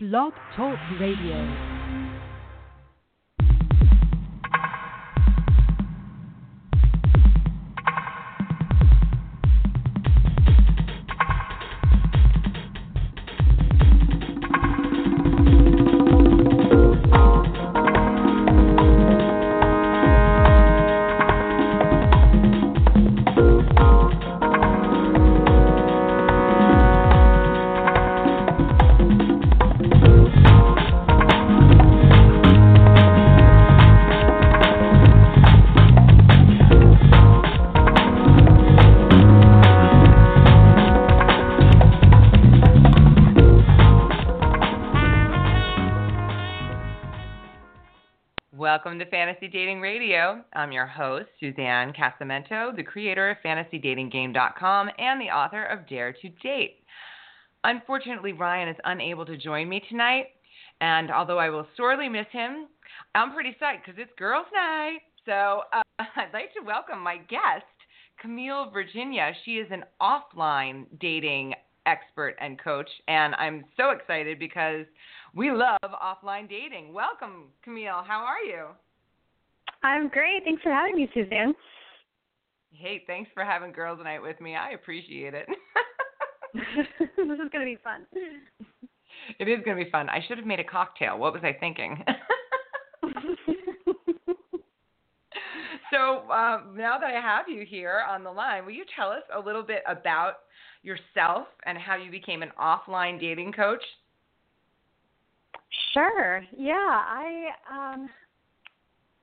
Blog Talk Radio. Fantasy Dating Radio. I'm your host, Suzanne Casamento, the creator of FantasyDatingGame.com and the author of Dare to Date. Unfortunately, Ryan is unable to join me tonight, and although I will sorely miss him, I'm pretty psyched because it's girls' night. So uh, I'd like to welcome my guest, Camille Virginia. She is an offline dating expert and coach, and I'm so excited because we love offline dating. Welcome, Camille. How are you? I'm great. Thanks for having me, Suzanne. Hey, thanks for having girls' night with me. I appreciate it. this is going to be fun. It is going to be fun. I should have made a cocktail. What was I thinking? so uh, now that I have you here on the line, will you tell us a little bit about yourself and how you became an offline dating coach? Sure. Yeah, I um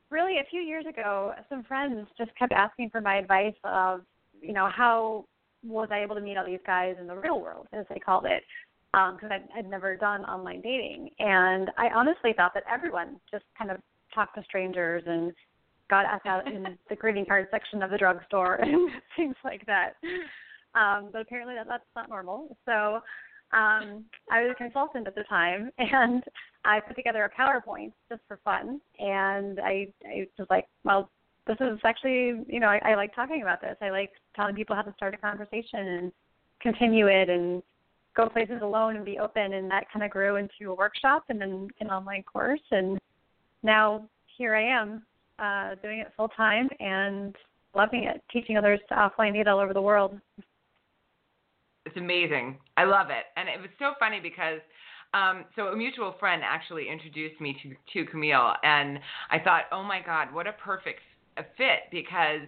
really a few years ago, some friends just kept asking for my advice of, you know, how was I able to meet all these guys in the real world, as they called it, because um, I'd, I'd never done online dating, and I honestly thought that everyone just kind of talked to strangers and got out in the greeting card section of the drugstore and things like that. Um, but apparently that that's not normal. So um, I was a consultant at the time, and I put together a PowerPoint just for fun. And I, I was like, well, this is actually, you know, I, I like talking about this. I like telling people how to start a conversation and continue it and go places alone and be open. And that kind of grew into a workshop and then an online course. And now here I am uh, doing it full time and loving it, teaching others to offline date all over the world. It's amazing. I love it. And it was so funny because um, so a mutual friend actually introduced me to to Camille, and I thought, oh my God, what a perfect fit because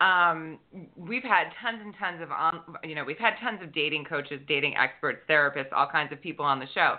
um, we've had tons and tons of on, you know, we've had tons of dating coaches, dating experts, therapists, all kinds of people on the show.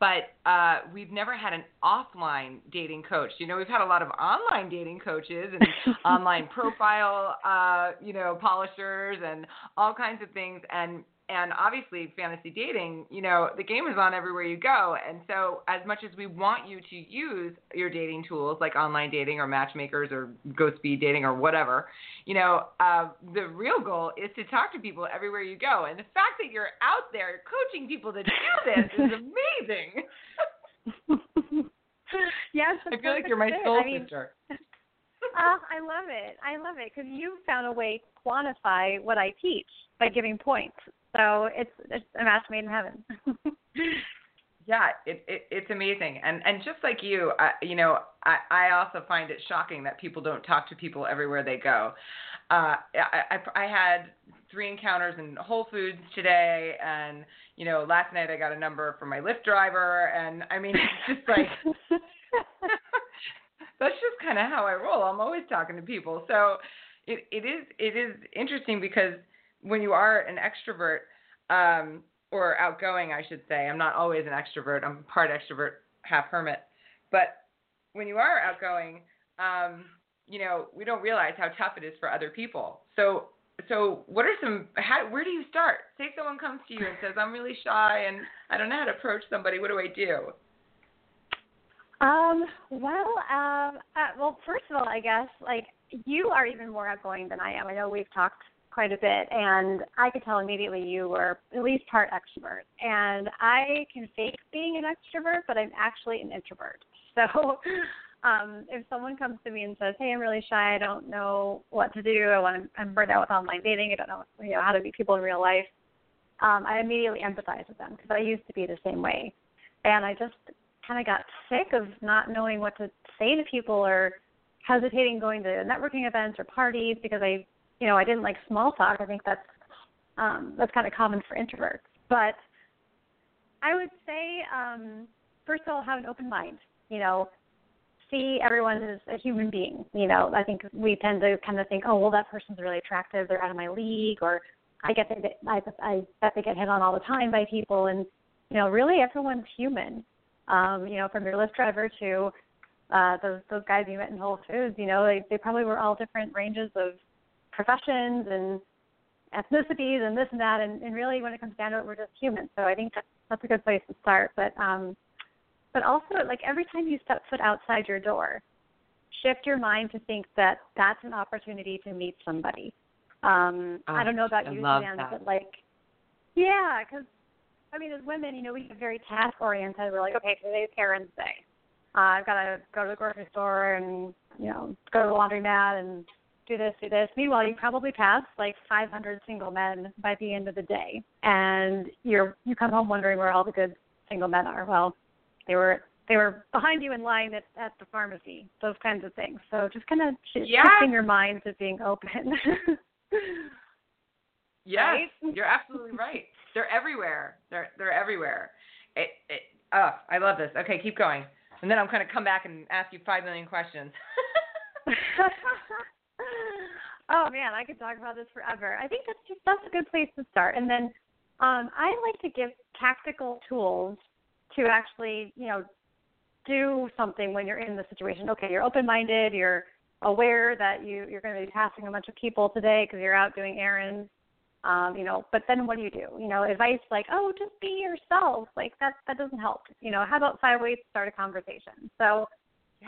But uh, we've never had an offline dating coach. You know, we've had a lot of online dating coaches and online profile, uh, you know, polishers and all kinds of things. And and obviously fantasy dating you know the game is on everywhere you go. And so as much as we want you to use your dating tools like online dating or matchmakers or go speed dating or whatever you know uh, the real goal is to talk to people everywhere you go. And the fact that you're out there coaching people to do this is amazing. Yes i feel like you're my soul I mean, sister. Uh, I love it. I love it because you found a way to quantify what I teach by giving points. So it's it's a match made in heaven. yeah, it, it it's amazing, and and just like you, I, you know, I I also find it shocking that people don't talk to people everywhere they go. Uh, I, I I had three encounters in Whole Foods today, and you know, last night I got a number from my Lyft driver, and I mean, it's just like. that's just kind of how I roll. I'm always talking to people. So it, it is it is interesting because when you are an extrovert um, or outgoing, I should say, I'm not always an extrovert. I'm part extrovert, half hermit. But when you are outgoing, um, you know, we don't realize how tough it is for other people. So, so what are some? How, where do you start? Say someone comes to you and says, "I'm really shy and I don't know how to approach somebody. What do I do?" Um. Well. Um. Uh, well, first of all, I guess like you are even more outgoing than I am. I know we've talked quite a bit, and I could tell immediately you were at least part extrovert. And I can fake being an extrovert, but I'm actually an introvert. So um, if someone comes to me and says, "Hey, I'm really shy. I don't know what to do. I want to, I'm burned out with online dating. I don't know, you know how to meet people in real life," um, I immediately empathize with them because I used to be the same way. and I just kind of got sick of not knowing what to say to people or hesitating going to networking events or parties because I, you know, I didn't like small talk. I think that's um, that's kind of common for introverts. But I would say, um, first of all, have an open mind. You know, see everyone as a human being. You know, I think we tend to kind of think, oh, well, that person's really attractive. They're out of my league, or I get they, I, I bet they get hit on all the time by people, and you know, really everyone's human. Um, you know, from your Lyft driver to uh, those those guys you met in Whole Foods, you know, they they probably were all different ranges of professions and ethnicities and this and that, and, and really when it comes down to it, we're just humans. So I think that's that's a good place to start. But um, but also like every time you step foot outside your door, shift your mind to think that that's an opportunity to meet somebody. Um, oh, I don't know about I you, Dan, but like, yeah, because I mean, as women, you know, we get very task oriented. We're like, okay, today's errands day. Uh, I've got to go to the grocery store and you know go to the laundromat and do this, do this. Meanwhile, you probably pass like 500 single men by the end of the day, and you're you come home wondering where all the good single men are. Well, they were they were behind you in line at at the pharmacy. Those kinds of things. So just kind of shifting your mind to being open. yes, right? you're absolutely right. They're everywhere. They're they're everywhere. It, it, oh, I love this. Okay, keep going. And then I'm going to come back and ask you five million questions. oh man, I could talk about this forever. I think that's just that's a good place to start. And then um, I like to give tactical tools to actually, you know, do something when you're in the situation. Okay, you're open-minded. You're aware that you you're going to be passing a bunch of people today because you're out doing errands. Um, you know, but then what do you do? You know, advice like, oh, just be yourself. Like that that doesn't help. You know, how about five ways to start a conversation? So,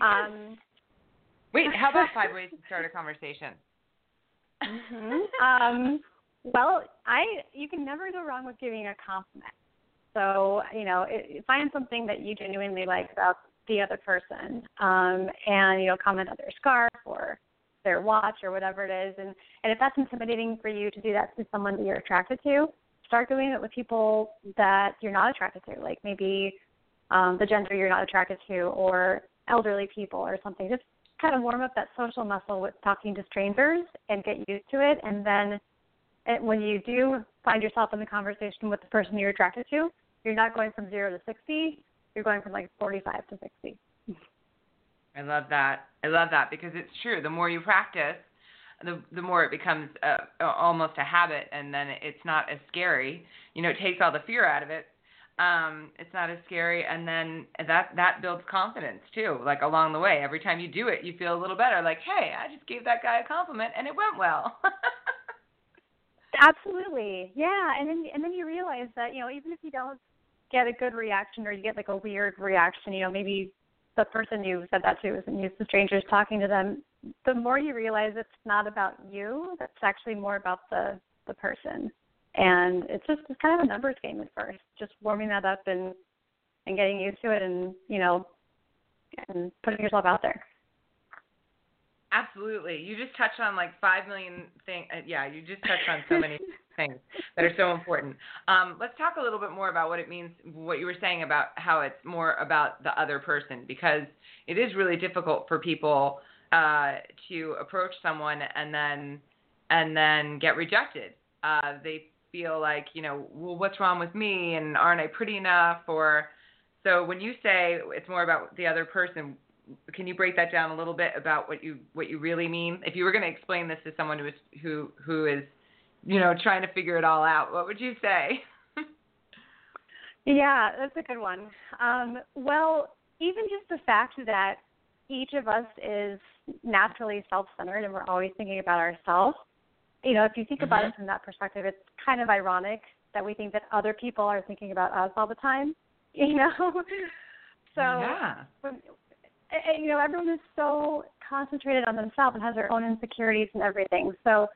um, wait, how about five ways to start a conversation? Mm-hmm. um, well, I you can never go wrong with giving a compliment. So you know, it, find something that you genuinely like about the other person, um, and you know, comment on their scarf or their watch or whatever it is. And and if that's intimidating for you to do that to someone that you're attracted to, start doing it with people that you're not attracted to, like maybe um, the gender you're not attracted to, or elderly people or something. Just kind of warm up that social muscle with talking to strangers and get used to it. And then it, when you do find yourself in the conversation with the person you're attracted to, you're not going from zero to 60, you're going from like 45 to 60. I love that. I love that because it's true. The more you practice, the the more it becomes uh, a, almost a habit, and then it's not as scary. You know, it takes all the fear out of it um, it's not as scary, and then that that builds confidence too. Like along the way, every time you do it, you feel a little better. Like, hey, I just gave that guy a compliment, and it went well. Absolutely, yeah. And then and then you realize that you know even if you don't get a good reaction or you get like a weird reaction, you know maybe the person you said that to isn't used to strangers talking to them. The more you realize it's not about you, that's actually more about the the person and it's just it's kind of a numbers game at first, just warming that up and and getting used to it, and you know, and putting yourself out there. Absolutely, you just touched on like five million things. Uh, yeah, you just touched on so many things that are so important. Um, let's talk a little bit more about what it means, what you were saying about how it's more about the other person, because it is really difficult for people uh, to approach someone and then and then get rejected. Uh, they feel like, you know, well, what's wrong with me and aren't I pretty enough? Or so when you say it's more about the other person, can you break that down a little bit about what you what you really mean? If you were going to explain this to someone who is who who is, you know, trying to figure it all out, what would you say? yeah, that's a good one. Um, well, even just the fact that each of us is naturally self-centered and we're always thinking about ourselves you know, if you think mm-hmm. about it from that perspective, it's kind of ironic that we think that other people are thinking about us all the time. You know, so yeah. When, you know, everyone is so concentrated on themselves and has their own insecurities and everything. So,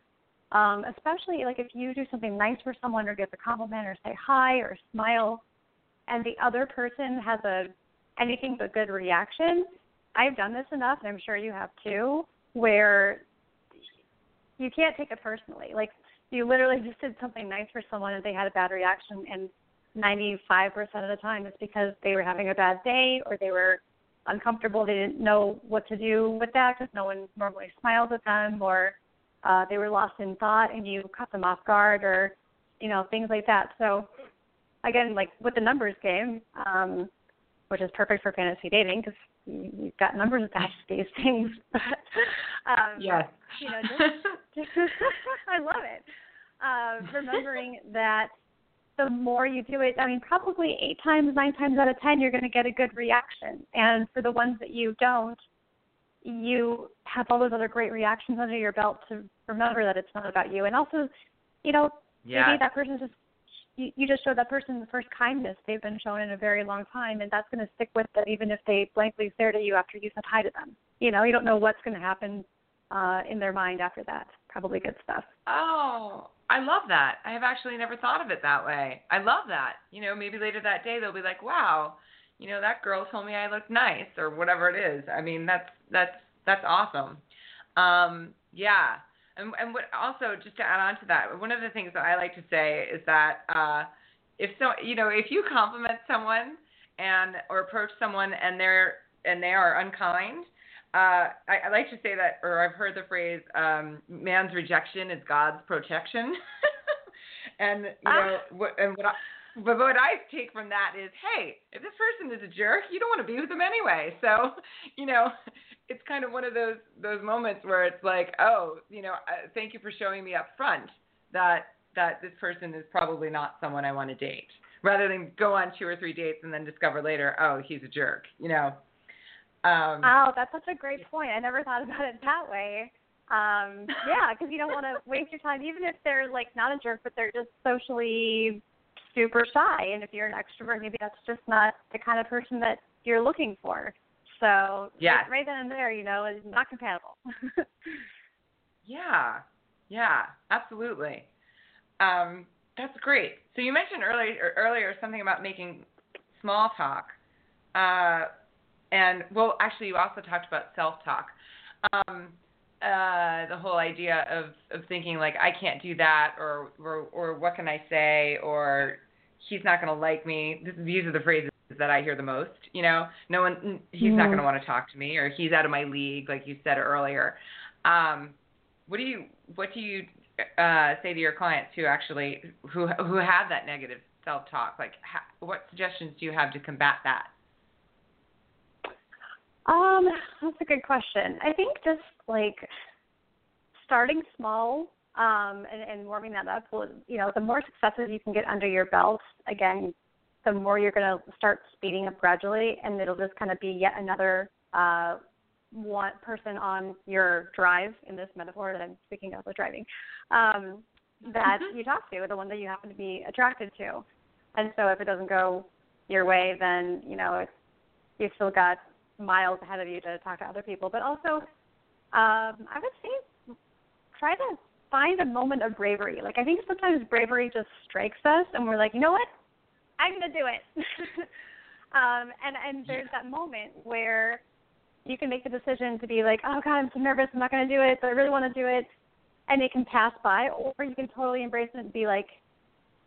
um, especially like if you do something nice for someone or give a compliment or say hi or smile, and the other person has a anything but good reaction. I've done this enough, and I'm sure you have too, where you can't take it personally. Like you literally just did something nice for someone and they had a bad reaction and 95% of the time it's because they were having a bad day or they were uncomfortable. They didn't know what to do with that because no one normally smiles at them, or uh, they were lost in thought and you caught them off guard, or you know things like that. So again, like with the numbers game, um, which is perfect for fantasy dating because you've got numbers attached to these things. um, yes. You know, just, I love it. Uh, remembering that the more you do it, I mean, probably eight times, nine times out of ten, you're going to get a good reaction. And for the ones that you don't, you have all those other great reactions under your belt to remember that it's not about you. And also, you know, yes. maybe that person just you, you just showed that person the first kindness they've been shown in a very long time, and that's going to stick with them even if they blankly stared at you after you said hi to them. You know, you don't know what's going to happen uh, in their mind after that. Probably good stuff. Oh, I love that. I have actually never thought of it that way. I love that. You know, maybe later that day they'll be like, "Wow, you know, that girl told me I looked nice," or whatever it is. I mean, that's that's that's awesome. Um, yeah. And and what also just to add on to that, one of the things that I like to say is that uh, if so, you know, if you compliment someone and or approach someone and they're and they are unkind, uh, I, I like to say that, or I've heard the phrase, um, "Man's rejection is God's protection," and you know, ah. what, and what I, but what I take from that is, hey, if this person is a jerk, you don't want to be with them anyway. So, you know, it's kind of one of those those moments where it's like, oh, you know, uh, thank you for showing me up front that that this person is probably not someone I want to date, rather than go on two or three dates and then discover later, oh, he's a jerk. You know. Um, oh, that's such a great point. I never thought about it that way. Um, yeah, because you don't want to waste your time, even if they're like not a jerk, but they're just socially super shy. And if you're an extrovert, maybe that's just not the kind of person that you're looking for. So yeah, right, right then and there, you know, is not compatible. yeah, yeah, absolutely. Um, that's great. So you mentioned earlier earlier something about making small talk. Uh, and well, actually, you also talked about self-talk. Um, uh, the whole idea of of thinking like I can't do that, or or or what can I say, or he's not going to like me. This, these are the phrases that I hear the most. You know, no one, he's mm-hmm. not going to want to talk to me, or he's out of my league, like you said earlier. Um, what do you what do you uh, say to your clients who actually who who have that negative self talk? Like, ha- what suggestions do you have to combat that? Um, that's a good question. I think just like starting small um, and, and warming that up will, you know, the more successes you can get under your belt, again, the more you're going to start speeding up gradually, and it'll just kind of be yet another uh, one person on your drive in this metaphor that I'm speaking of with driving um, that mm-hmm. you talk to, the one that you happen to be attracted to. And so if it doesn't go your way, then you know it's, you've still got miles ahead of you to talk to other people. But also, um, I would say try to find a moment of bravery. Like I think sometimes bravery just strikes us, and we're like, you know what, I'm gonna do it. um, and and there's yeah. that moment where you can make the decision to be like, oh God, I'm so nervous, I'm not gonna do it, but I really want to do it, and it can pass by, or you can totally embrace it and be like,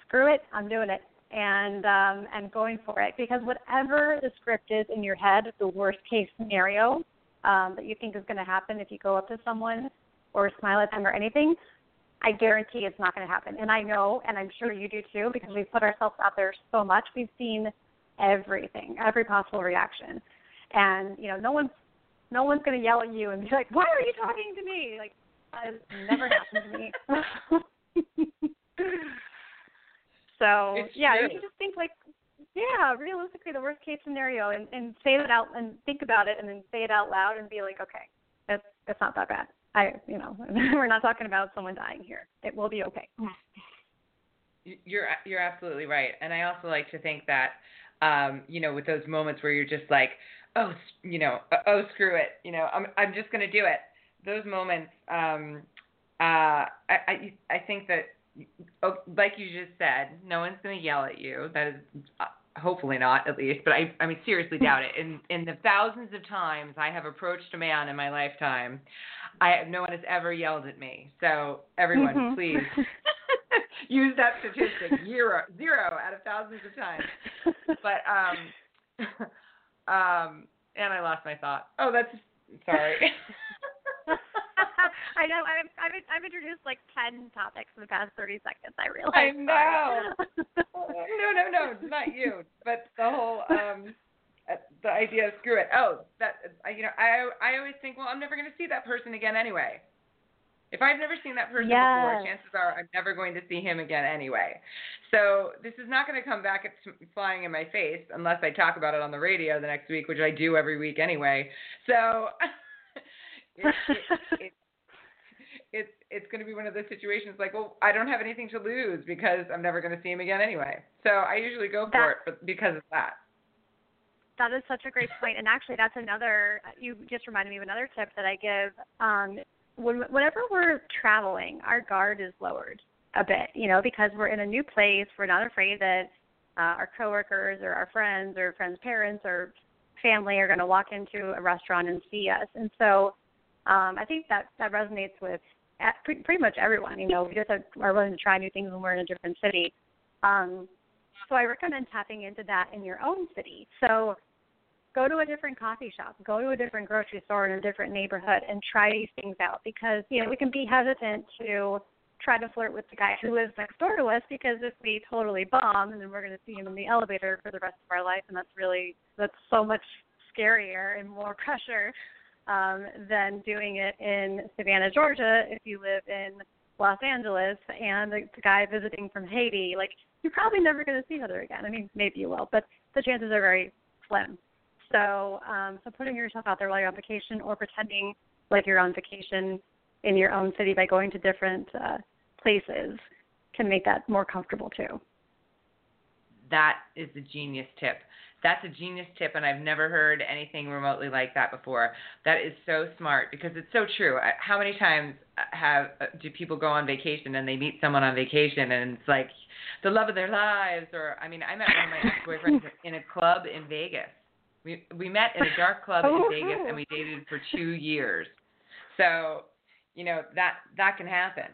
screw it, I'm doing it and um, and going for it because whatever the script is in your head, the worst case scenario um, that you think is going to happen if you go up to someone or smile at them or anything, I guarantee it's not going to happen. And I know, and I'm sure you do too, because we've put ourselves out there so much. We've seen everything, every possible reaction, and you know, no one's no one's going to yell at you and be like, "Why are you talking to me?" Like, that never happened to me. So it's yeah, true. you just think like, yeah, realistically, the worst case scenario, and and say that out and think about it, and then say it out loud and be like, okay, it's it's not that bad. I you know we're not talking about someone dying here. It will be okay. You're you're absolutely right, and I also like to think that um, you know with those moments where you're just like, oh you know oh screw it, you know I'm I'm just gonna do it. Those moments, um, uh, I I I think that like you just said, no one's going to yell at you. That is uh, hopefully not, at least. But I, I mean, seriously doubt it. In in the thousands of times I have approached a man in my lifetime, I no one has ever yelled at me. So everyone, mm-hmm. please use that statistic zero zero out of thousands of times. But um, um, and I lost my thought. Oh, that's sorry. I know. I've, I've I've introduced like ten topics in the past thirty seconds. I realize. I know. no, no, no, not you, but the whole um, uh, the idea of screw it. Oh, that uh, you know, I I always think, well, I'm never going to see that person again anyway. If I've never seen that person yes. before, chances are I'm never going to see him again anyway. So this is not going to come back at flying in my face unless I talk about it on the radio the next week, which I do every week anyway. So it, it, it, it's it's going to be one of those situations like, well, I don't have anything to lose because I'm never going to see him again anyway. So I usually go for it, but because of that. That is such a great point, and actually, that's another. You just reminded me of another tip that I give. Um, when, whenever we're traveling, our guard is lowered a bit, you know, because we're in a new place. We're not afraid that uh, our coworkers or our friends or friends' parents or family are going to walk into a restaurant and see us. And so um, I think that that resonates with pretty much everyone. You know, we just are willing to try new things when we're in a different city. Um, so I recommend tapping into that in your own city. So go to a different coffee shop, go to a different grocery store in a different neighborhood and try these things out because, you know, we can be hesitant to try to flirt with the guy who lives next door to us because if we totally bomb and then we're going to see him in the elevator for the rest of our life and that's really that's so much scarier and more pressure um, than doing it in Savannah, Georgia if you live in Los Angeles and the, guy visiting from Haiti. Like you're probably never going to see each other again. I mean, maybe you will, but the chances are very slim. So, um, so putting yourself out there while you're on vacation or pretending like you're on vacation in your own city by going to different uh, places can make that more comfortable too. That is a genius tip. That's a genius tip, and I've never heard anything remotely like that before. That is so smart because it's so true. How many times have uh, do people go on vacation and they meet someone on vacation and it's like the love of their lives? Or I mean, I met one of my ex-boyfriends in a club in Vegas. We we met in a dark club in Vegas and we dated for two years. So, you know that that can happen.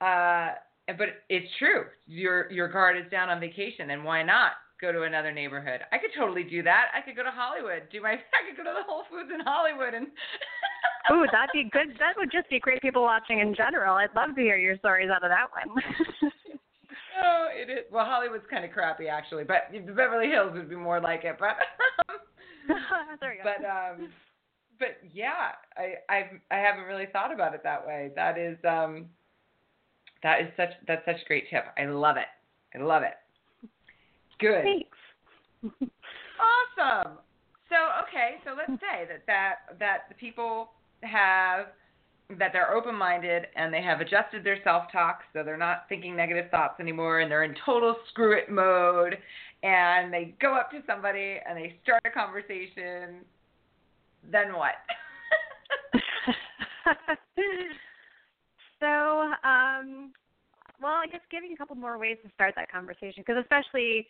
Uh, but it's true. Your your guard is down on vacation, and why not? Go to another neighborhood. I could totally do that. I could go to Hollywood. Do my I could go to the Whole Foods in Hollywood and Ooh, that'd be good. That would just be great people watching in general. I'd love to hear your stories out of that one. oh, it is. Well, Hollywood's kind of crappy actually, but Beverly Hills would be more like it. But there you go. But um, but yeah, I I've I haven't really thought about it that way. That is um, that is such that's such a great tip. I love it. I love it. Good. Thanks. awesome. So okay, so let's say that that that the people have that they're open minded and they have adjusted their self talk so they're not thinking negative thoughts anymore and they're in total screw it mode and they go up to somebody and they start a conversation then what so um well i guess giving a couple more ways to start that conversation because especially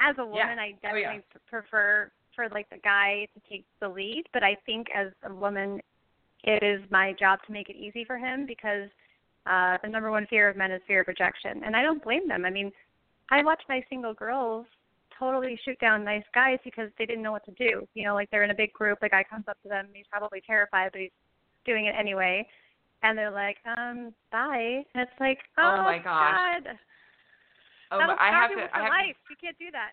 as a woman, yeah. I definitely oh, yeah. prefer for like the guy to take the lead, but I think as a woman, it is my job to make it easy for him because uh the number one fear of men is fear of rejection, and I don't blame them. I mean, I watch my single girls totally shoot down nice guys because they didn't know what to do. You know, like they're in a big group, the guy comes up to them, he's probably terrified, but he's doing it anyway. And they're like, um, bye. And it's like, oh, oh my gosh. God. Oh, That'll I have to. I have life. To, you can't do that.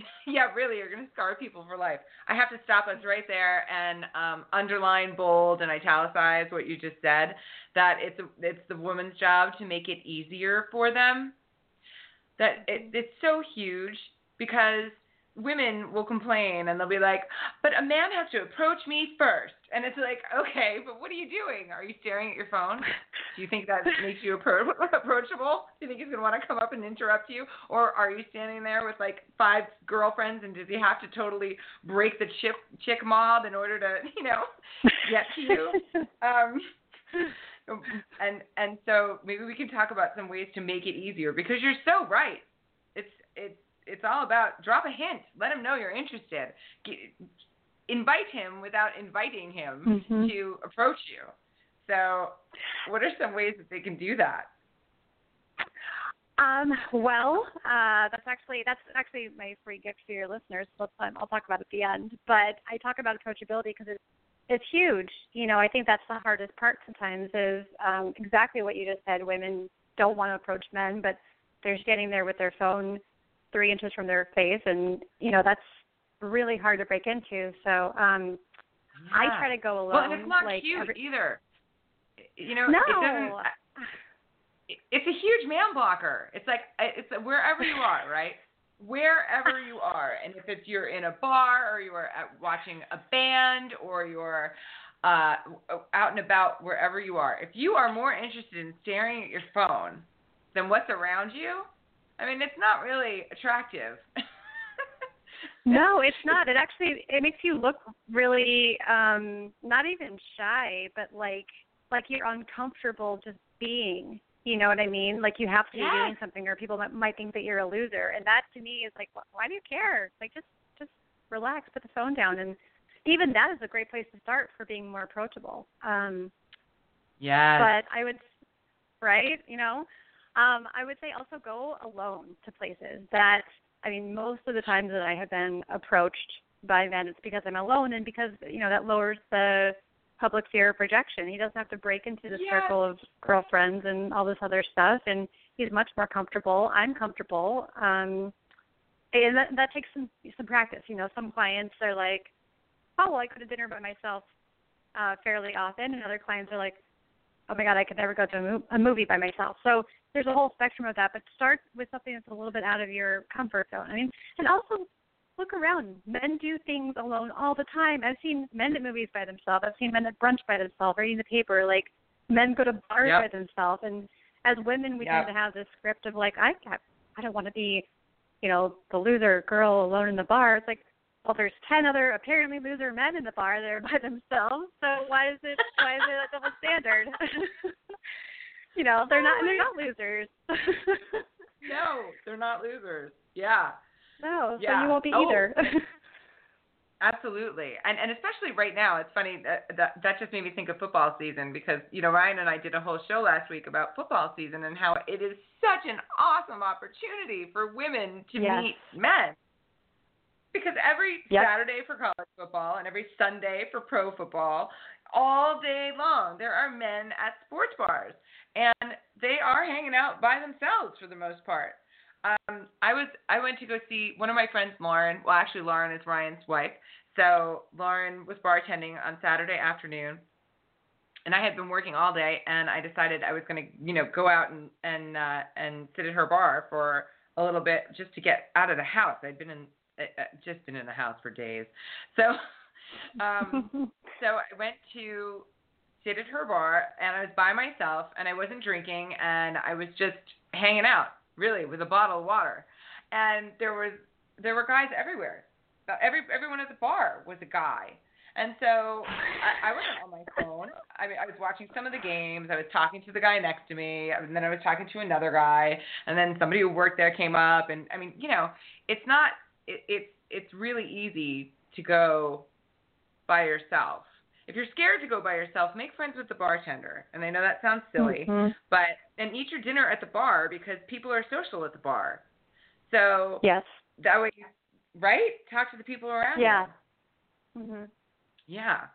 yeah, really, you're going to scar people for life. I have to stop us right there and um, underline, bold, and italicize what you just said. That it's a, it's the woman's job to make it easier for them. That it, it's so huge because women will complain and they'll be like, but a man has to approach me first. And it's like, okay, but what are you doing? Are you staring at your phone? Do you think that makes you appro- approachable? Do you think he's going to want to come up and interrupt you? Or are you standing there with like five girlfriends and does he have to totally break the chick, chick mob in order to, you know, get to you? um, and and so maybe we can talk about some ways to make it easier because you're so right. It's it's it's all about drop a hint, let him know you're interested, Get, invite him without inviting him mm-hmm. to approach you. So, what are some ways that they can do that? Um, well, uh, that's actually that's actually my free gift for your listeners. So um, I'll talk about it at the end. But I talk about approachability because it's it's huge. You know, I think that's the hardest part sometimes is um, exactly what you just said. Women don't want to approach men, but they're standing there with their phone three inches from their face, and you know that's really hard to break into. So um, Yeah. I try to go alone. Well, and it's not like cute every, either. You know, no. it doesn't. It's a huge man blocker. It's like it's wherever you are, right? Wherever you are, and if it's you're in a bar or you are at, watching a band or you're uh, out and about wherever you are, if you are more interested in staring at your phone than what's around you, I mean, it's not really attractive. No, it's not. It actually it makes you look really um not even shy, but like like you're uncomfortable just being. You know what I mean? Like you have to Yes. be doing something, or people might, might think that you're a loser, and that to me is like, why do you care? Like just just relax, put the phone down, and even that is a great place to start for being more approachable. Um, yes. but I would, right? You know, um, I would say also go alone to places that. I mean, most of the times that I have been approached by men, it's because I'm alone, and because you know that lowers the public fear of rejection. He doesn't have to break into the Yes. circle of girlfriends and all this other stuff, and he's much more comfortable. I'm comfortable. Um, and that, that takes some some practice. You know, some clients are like, "Oh, well, I go to dinner by myself uh, fairly often," and other clients are like, "Oh my God, I could never go to a, mo- a movie by myself." So there's a whole spectrum of that. But start with something that's a little bit out of your comfort zone. I mean, and also look around. Men do things alone all the time. I've seen men at movies by themselves. I've seen men at brunch by themselves, reading the paper. Like men go to bars Yep. by themselves. And as women, we Yep. tend to have this script of like, I I don't want to be, you know, the loser girl alone in the bar. It's like, well, there's ten other apparently loser men in the bar that are by themselves. So why is it why is it a double standard? you know, they're not they're not losers. no, they're not losers. Yeah. no, so Yeah. you won't be Oh. either. Absolutely, and and especially right now, it's funny that, that that just made me think of football season because you know Ryan and I did a whole show last week about football season and how it is such an awesome opportunity for women to Yes. meet men. Because every Yep. Saturday for college football and every Sunday for pro football, all day long there are men at sports bars and they are hanging out by themselves for the most part. Um, I was I went to go see one of my friends, Lauren. Well, actually, Lauren is Ryan's wife. So Lauren was bartending on Saturday afternoon, and I had been working all day, and I decided I was going to, you know, go out and and uh, and sit at her bar for a little bit just to get out of the house. I'd been in just been in the house for days, so um, so I went to sit at her bar, and I was by myself, and I wasn't drinking, and I was just hanging out, really, with a bottle of water. And there was there were guys everywhere. Uh, Every everyone at the bar was a guy. And so I, I wasn't on my phone. I mean, I was watching some of the games. I was talking to the guy next to me, and then I was talking to another guy, and then somebody who worked there came up. And I mean, you know, it's not. It, it's it's really easy to go by yourself. If you're scared to go by yourself, make friends with the bartender. And I know that sounds silly, Mhm. but and eat your dinner at the bar because people are social at the bar. So Yes. that way, right? Talk to the people around Yeah. you. Mhm. Yeah.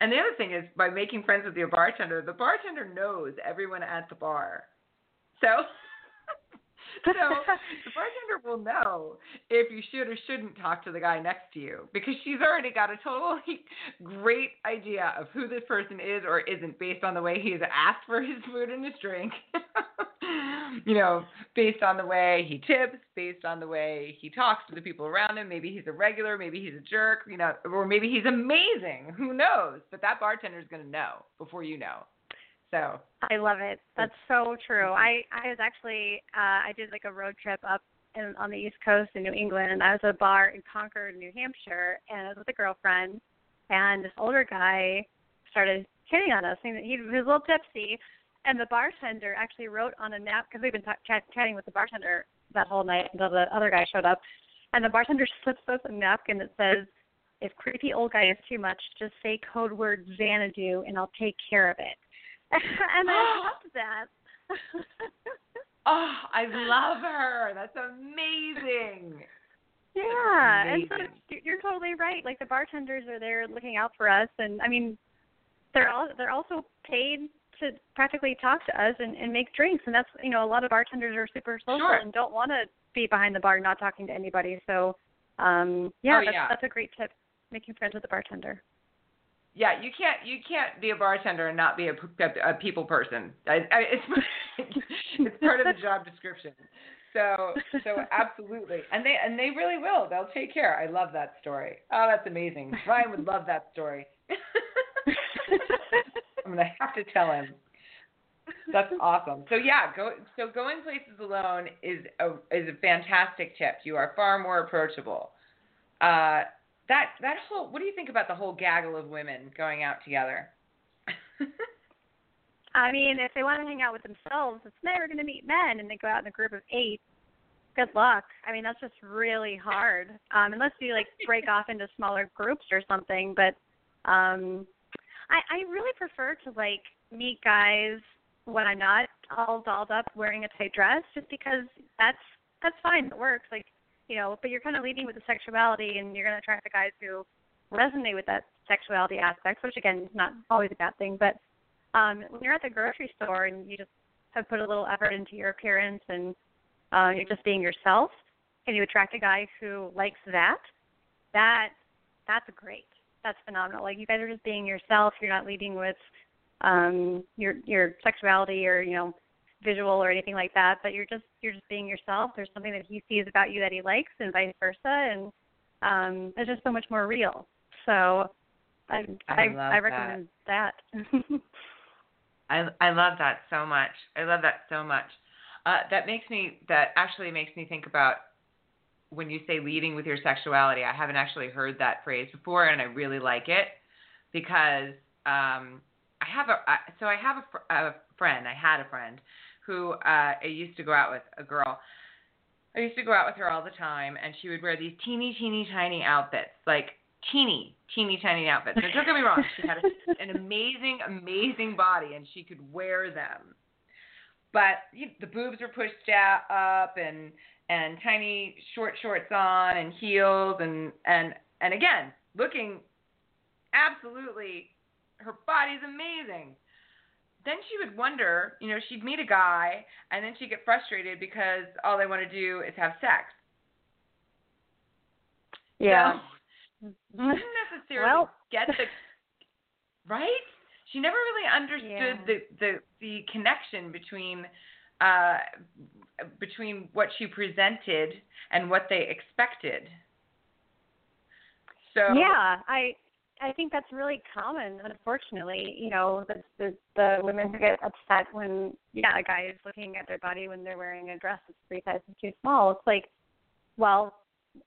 And the other thing is by making friends with your bartender, the bartender knows everyone at the bar. So so the bartender will know if you should or shouldn't talk to the guy next to you because she's already got a totally great idea of who this person is or isn't based on the way he's asked for his food and his drink. you know, based on the way he tips, based on the way he talks to the people around him. Maybe he's a regular, maybe he's a jerk, you know, or maybe he's amazing. Who knows? But that bartender's going to know before you know. So, I love it. That's so true. I I was actually uh I did like a road trip up in, on the East Coast in New England, and I was at a bar in Concord, New Hampshire, and I was with a girlfriend, and this older guy started hitting on us, saying that he was a little tipsy, and the bartender actually wrote on a nap because we've been chat, chatting with the bartender that whole night until the other guy showed up, and the bartender slips us a napkin that says. If creepy old guy is too much, just say code word Xanadu and I'll take care of it. and I loved that. Oh, I love her. That's amazing. Yeah, and so amazing. you're- you're totally right. Like the bartenders are there looking out for us, and I mean, they're all they're also paid to practically talk to us and, and make drinks, and that's you know a lot of bartenders are super social Sure. and don't want to be behind the bar not talking to anybody. So, um, yeah, Oh, that's, yeah. that's a great tip. Making friends with the bartender. Yeah, you can't you can't be a bartender and not be a, a, a people person. I, I, it's it's part of the job description. So so absolutely, and they and they really will. They'll take care. I love that story. Oh, that's amazing. Ryan would love that story. I'm gonna have to tell him. That's awesome. So yeah, go so going places alone is a is a fantastic tip. You are far more approachable. Uh, that that whole what do you think about the whole gaggle of women going out together? I mean, if they want to hang out with themselves, it's never going to meet men, and they go out in a group of eight. Good luck. I mean, that's just really hard. Um, unless you like break off into smaller groups or something. But um, I, I really prefer to like meet guys when I'm not all dolled up wearing a tight dress, just because that's that's fine. It works. Like you know, but you're kind of leading with the sexuality, and you're going to attract the guys who resonate with that sexuality aspect, which again is not always a bad thing, but um, when you're at the grocery store and you just have put a little effort into your appearance and uh, you're just being yourself, and you attract a guy who likes that, that that's great. That's phenomenal. Like you guys are just being yourself. You're not leading with um, your your sexuality or you know visual or anything like that, but you're just you're just being yourself. There's something that he sees about you that he likes, and vice versa, and um, it's just so much more real. So I I I, I that. recommend that. I I love that so much. I love that so much. Uh, that makes me that actually makes me think about when you say leading with your sexuality. I haven't actually heard that phrase before, and I really like it because um, I have a I, so I have a, a friend. I had a friend who uh, I used to go out with a girl. I used to go out with her all the time, and she would wear these teeny, teeny, tiny outfits, like teeny, teeny, tiny outfits. And don't get me wrong, she had a, an amazing, amazing body, and she could wear them. But you, the boobs were pushed up, and and tiny short shorts on, and heels, and and and again, looking absolutely, her body's amazing then she would wonder, you know, she'd meet a guy and then she'd get frustrated because all they want to do is have sex. yeah. So she didn't necessarily Well. get the right? She never really understood Yeah. the, the the connection between uh between what she presented and what they expected. So Yeah, I I think that's really common. Unfortunately, you know, the the, the women who get upset when yeah, a guy is looking at their body when they're wearing a dress that's three sizes too small. It's like, well,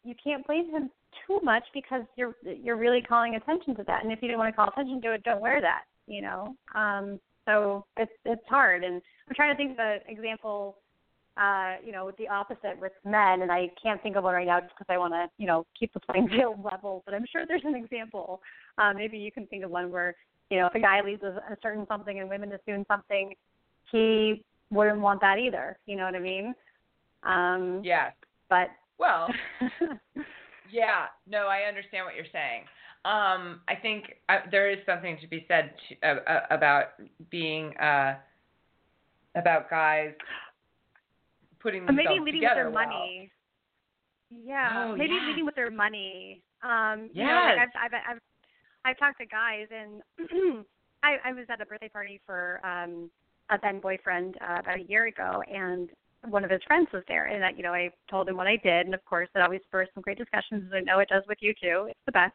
you can't blame him too much because you're you're really calling attention to that. And if you don't want to call attention to it, don't wear that. You know. Um. So it's it's hard. And I'm trying to think of an example uh, you know, with the opposite with men, and I can't think of one right now just because I want to, you know, keep the playing field level. But I'm sure there's an example. Uh, maybe you can think of one where, you know, if a guy leads a, a certain something and women is doing something, he wouldn't want that either. You know what I mean? Um, yes. But Well, Yeah, no, I understand what you're saying. Um, I think uh, there is something to be said to, uh, uh, about being uh, about guys putting themselves maybe leading with together their well. money. Yeah, Oh, maybe yes. leading with their money. Um, you know, like Yes. I've, I've I've I've talked to guys, and I I was at a birthday party for um a then boyfriend uh, about a year ago, and one of his friends was there, and that you know I told him what I did, and of course it always spurs some great discussions. as I know it does with you too. It's the best.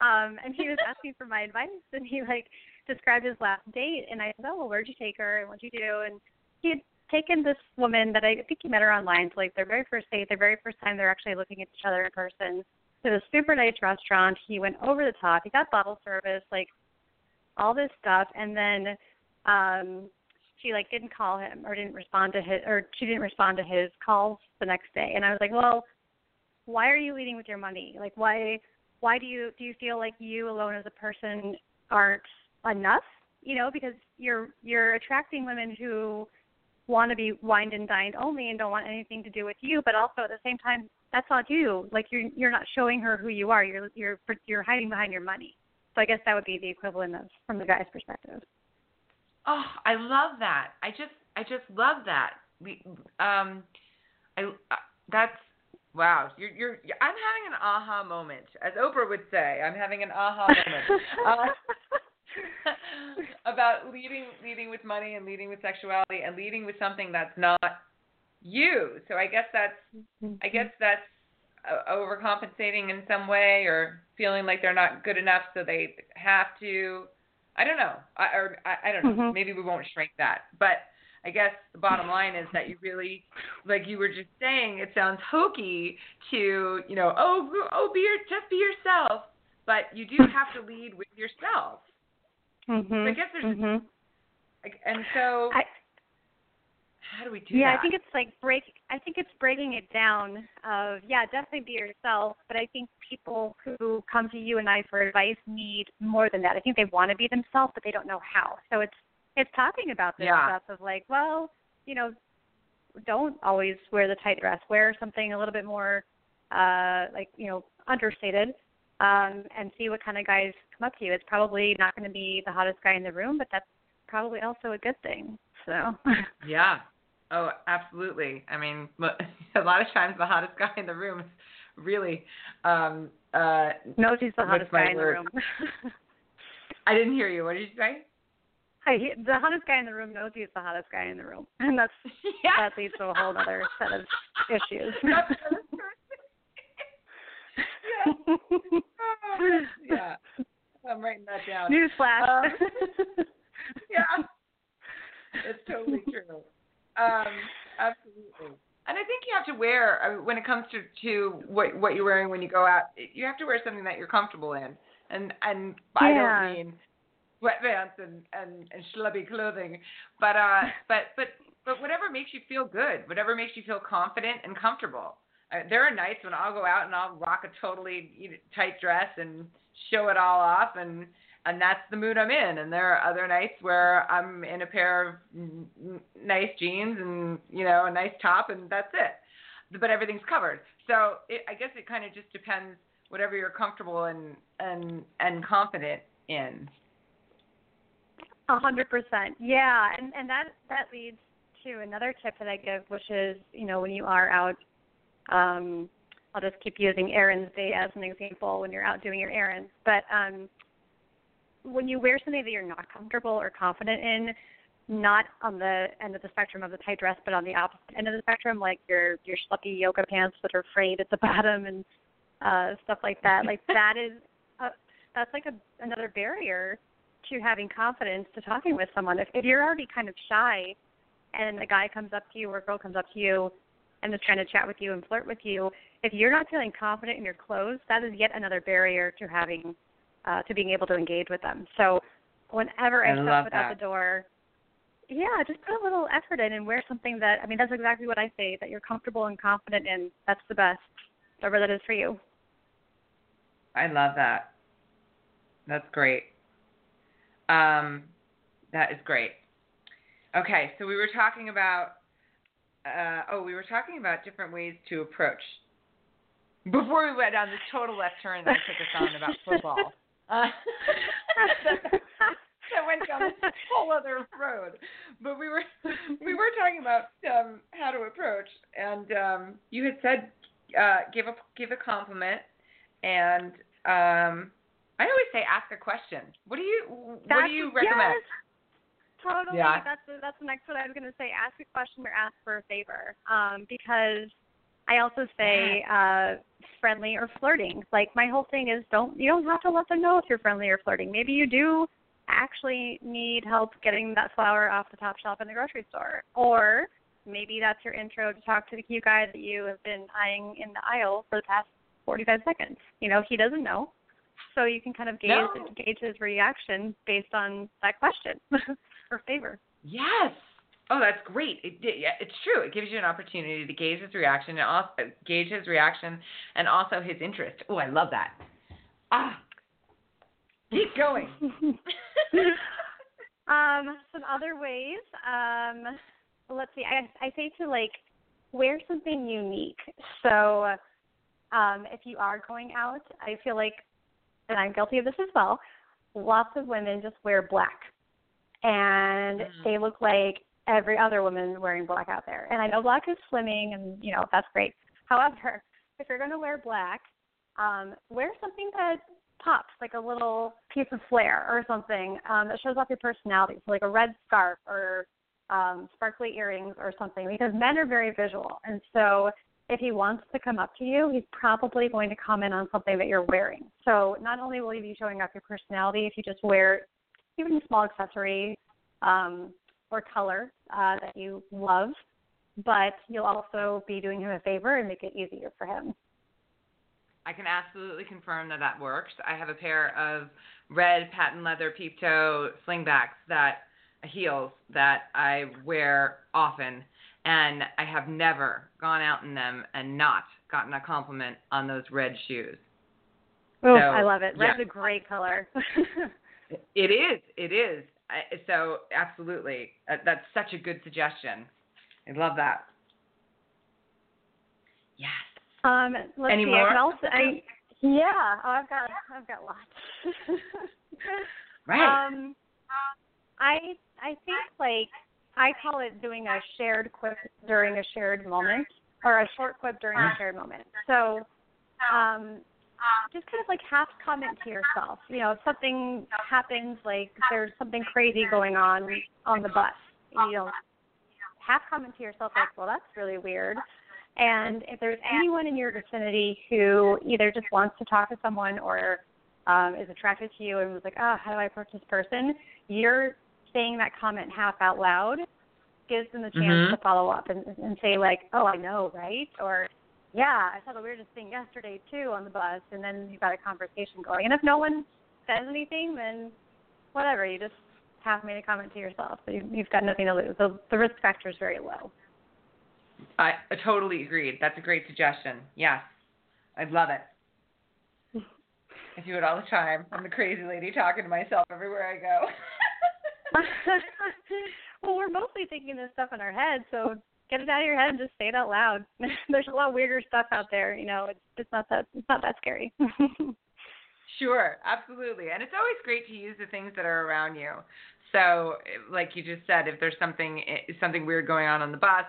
Um, and he was asking for my advice, and he like described his last date, and I said, oh, well, where'd you take her, and what'd you do, and he had taken this woman that I think he met her online, so like their very first date, their very first time they're actually looking at each other in person, to this super nice restaurant. He went over the top. He got bottle service, like all this stuff, and then um she like didn't call him or didn't respond to his or she didn't respond to his calls the next day. And I was like, well, why are you leading with your money? Like why why do you do you feel like you alone as a person aren't enough? You know, because you're you're attracting women who want to be wined and dined only and don't want anything to do with you, but also at the same time, that's not you. Like you're you're not showing her who you are. You're you're you're hiding behind your money. So I guess that would be the equivalent of from the guy's perspective. Oh, I love that. I just I just love that. We um I uh, that's wow. You're you're I'm having an aha moment. As Oprah would say, I'm having an aha moment. uh, about leading leading with money and leading with sexuality and leading with something that's not you. So I guess that's I guess that's uh, overcompensating in some way or feeling like they're not good enough so they have to I don't know. I or I, I don't know. Mm-hmm. Maybe we won't shrink that. But I guess the bottom line is that you really, like you were just saying, it sounds hokey to, you know, oh, oh, be your, just be yourself, but you do have to lead with yourself. Mhm. I guess there's, Mhm. like, and so I, how do we do that? yeah, that? I think it's like break. I think it's breaking it down. Of yeah, definitely be yourself. But I think people who come to you and I for advice need more than that. I think they want to be themselves, but they don't know how. So it's it's talking about this Yeah. stuff of like, well, you know, don't always wear the tight dress. Wear something a little bit more, uh, like you know, understated. Um, and see what kind of guys come up to you. It's probably not going to be the hottest guy in the room, but that's probably also a good thing. So. Yeah. Oh, absolutely. I mean, a lot of times the hottest guy in the room is really um uh knows he's the hottest guy in the room. I didn't hear you. What did you say? Hi, he, the hottest guy in the room knows he's the hottest guy in the room, and that's yeah. that leads to a whole other set of issues. yeah. I'm writing that down. Newsflash. Um, yeah. It's totally true. Um, absolutely. And I think you have to wear I mean, when it comes to to what what you're wearing when you go out. You have to wear something that you're comfortable in, and and I Yeah. don't mean sweatpants and and and schlubby clothing, but uh, but but but whatever makes you feel good, whatever makes you feel confident and comfortable. There are nights when I'll go out and I'll rock a totally tight dress and show it all off and and that's the mood I'm in. And there are other nights where I'm in a pair of nice jeans and you know a nice top, and that's it. But everything's covered. So it, I guess it kind of just depends whatever you're comfortable and and and confident in. A hundred percent. Yeah, and and that that leads to another tip that I give, which is you know when you are out, um, I'll just keep using errands day as an example when you're out doing your errands, but um, when you wear something that you're not comfortable or confident in, not on the end of the spectrum of the tight dress, but on the opposite end of the spectrum, like your your schlucky yoga pants that are frayed at the bottom and uh stuff like that. Like that is a, that's like a another barrier to having confidence to talking with someone. If if you're already kind of shy and a guy comes up to you or a girl comes up to you and just trying to chat with you and flirt with you, if you're not feeling confident in your clothes, that is yet another barrier to having uh to being able to engage with them. So whenever I, I step out that. the door, yeah, just put a little effort in and wear something that I mean that's exactly what I say, that you're comfortable and confident in. That's the best. Whatever that is for you. I love that. That's great. Um, that is great. Okay, so we were talking about. Uh, oh, we were talking about different ways to approach. Before we went down this total left turn that took us on about football. Uh, that, went down this whole other road. But we were we were talking about um, how to approach, and um, you had said uh, give a give a compliment, and um, I always say ask a question. What do you what That's- do you recommend? Yes, totally. Yeah. That's the, that's the next one I was going to say. Ask a question or ask for a favor. Um, because I also say uh, friendly or flirting. Like my whole thing is don't you don't have to let them know if you're friendly or flirting. Maybe you do actually need help getting that flour off the top shelf in the grocery store, or maybe that's your intro to talk to the cute guy that you have been eyeing in the aisle for the past 45 seconds. You know, he doesn't know. So you can kind of gauge No. gauge his reaction based on that question or favor. Yes. Oh, that's great. It, it, yeah, it's true. It gives you an opportunity to gauge his reaction and also gauge his reaction and also his interest. Oh, I love that. Ah, keep going. um, some other ways. Um, let's see. I I say to like wear something unique. So um, if you are going out, I feel like, and I'm guilty of this as well. Lots of women just wear black, and Mm. they look like every other woman wearing black out there. And I know black is slimming, and you know that's great. However, if you're going to wear black, um, wear something that pops, like a little piece of flair or something um, that shows off your personality. So like a red scarf or um, sparkly earrings or something, because men are very visual, and so if he wants to come up to you, he's probably going to comment on something that you're wearing. So not only will you be showing off your personality if you just wear even a small accessory um, or color uh, that you love, but you'll also be doing him a favor and make it easier for him. I can absolutely confirm that that works. I have a pair of red patent leather peep toe slingbacks that heels that I wear often, and I have never gone out in them and not gotten a compliment on those red shoes. Oh, So, I love it. Red's yeah. a great color. It is. It is. I, so absolutely, uh, that's such a good suggestion. I love that. Yes. um, let's Any see. more? I also, I, yeah. Oh, I've got, I've got lots. Right. Um, I I think like I call it doing a shared quip during a shared moment or a short quip during a shared moment. So um just kind of like half comment to yourself. You know, if something happens like there's something crazy going on on the bus, you know, half comment to yourself like, Well that's really weird and if there's anyone in your vicinity who either just wants to talk to someone or um, is attracted to you and was like, oh, how do I approach this person? You're saying that comment half out loud gives them the chance Mhm. to follow up and, and say like, oh, I know, right? Or yeah, I saw the weirdest thing yesterday too on the bus, and then you've got a conversation going. And if no one says anything, then whatever, you just have made a comment to yourself. So you, you've got nothing to lose. So the risk factor is very low. I, I totally agreed. That's a great suggestion. Yes. I'd love it. I do it all the time. I'm the crazy lady talking to myself everywhere I go. well, we're mostly thinking this stuff in our head, so get it out of your head and just say it out loud. There's a lot weirder stuff out there, you know. It's it's not that it's not that scary. Sure, absolutely. And it's always great to use the things that are around you. So, like you just said, if there's something eh, something weird going on on the bus,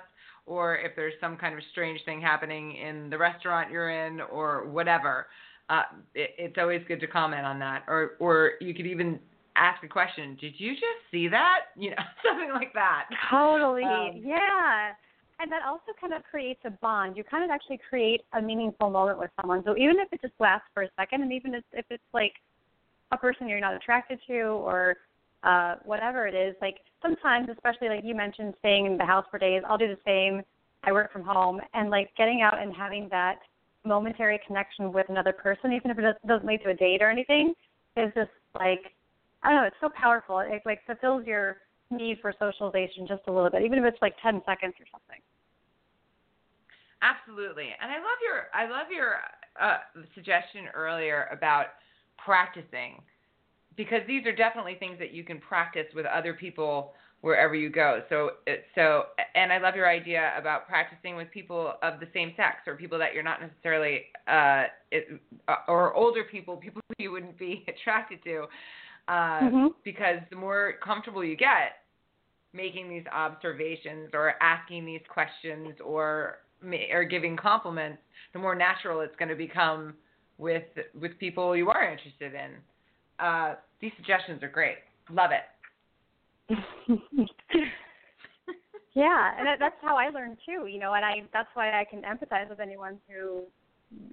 or if there's some kind of strange thing happening in the restaurant you're in, or whatever, uh, it, it's always good to comment on that. Or, or you could even ask a question. Did you just see that? You know, something like that. totally. Um, yeah. And that also kind of creates a bond. You kind of actually create a meaningful moment with someone. So even if it just lasts for a second, and even if, it's like a person you're not attracted to or uh whatever it is like sometimes especially like you mentioned staying in the house for days i'll do the same i work from home and like getting out and having that momentary connection with another person even if it doesn't lead to a date or anything is just like i don't know it's so powerful it like fulfills your need for socialization just a little bit even if it's like ten seconds or something Absolutely, and I love your I love your uh, suggestion earlier about practicing because these are definitely things that you can practice with other people wherever you go. So so and I love your idea about practicing with people of the same sex or people that you're not necessarily uh, it, uh or older people, people you wouldn't be attracted to, uh, Mhm. because the more comfortable you get making these observations or asking these questions or or giving compliments, the more natural it's going to become with with people you are interested in. Uh, these suggestions are great. Love it. yeah, and that, that's how I learned too. You know, and I that's why I can empathize with anyone who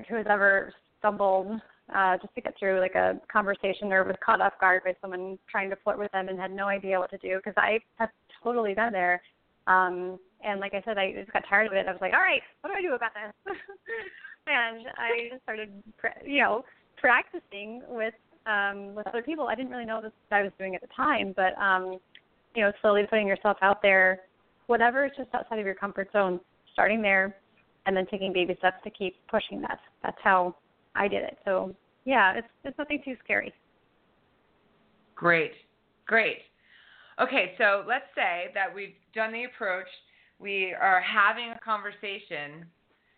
who has ever stumbled uh, just to get through like a conversation or was caught off guard by someone trying to flirt with them and had no idea what to do because I have totally been there. Um, and like I said, I just got tired of it. I was like, all right, what do I do about this? and I just started, you know, practicing with um, with other people. I didn't really know this I was doing at the time, but um, you know, slowly putting yourself out there, whatever is just outside of your comfort zone, starting there, and then taking baby steps to keep pushing that. That's how I did it. So yeah, it's it's nothing too scary. Great, great. Okay, so let's say that we've done the approach we are having a conversation,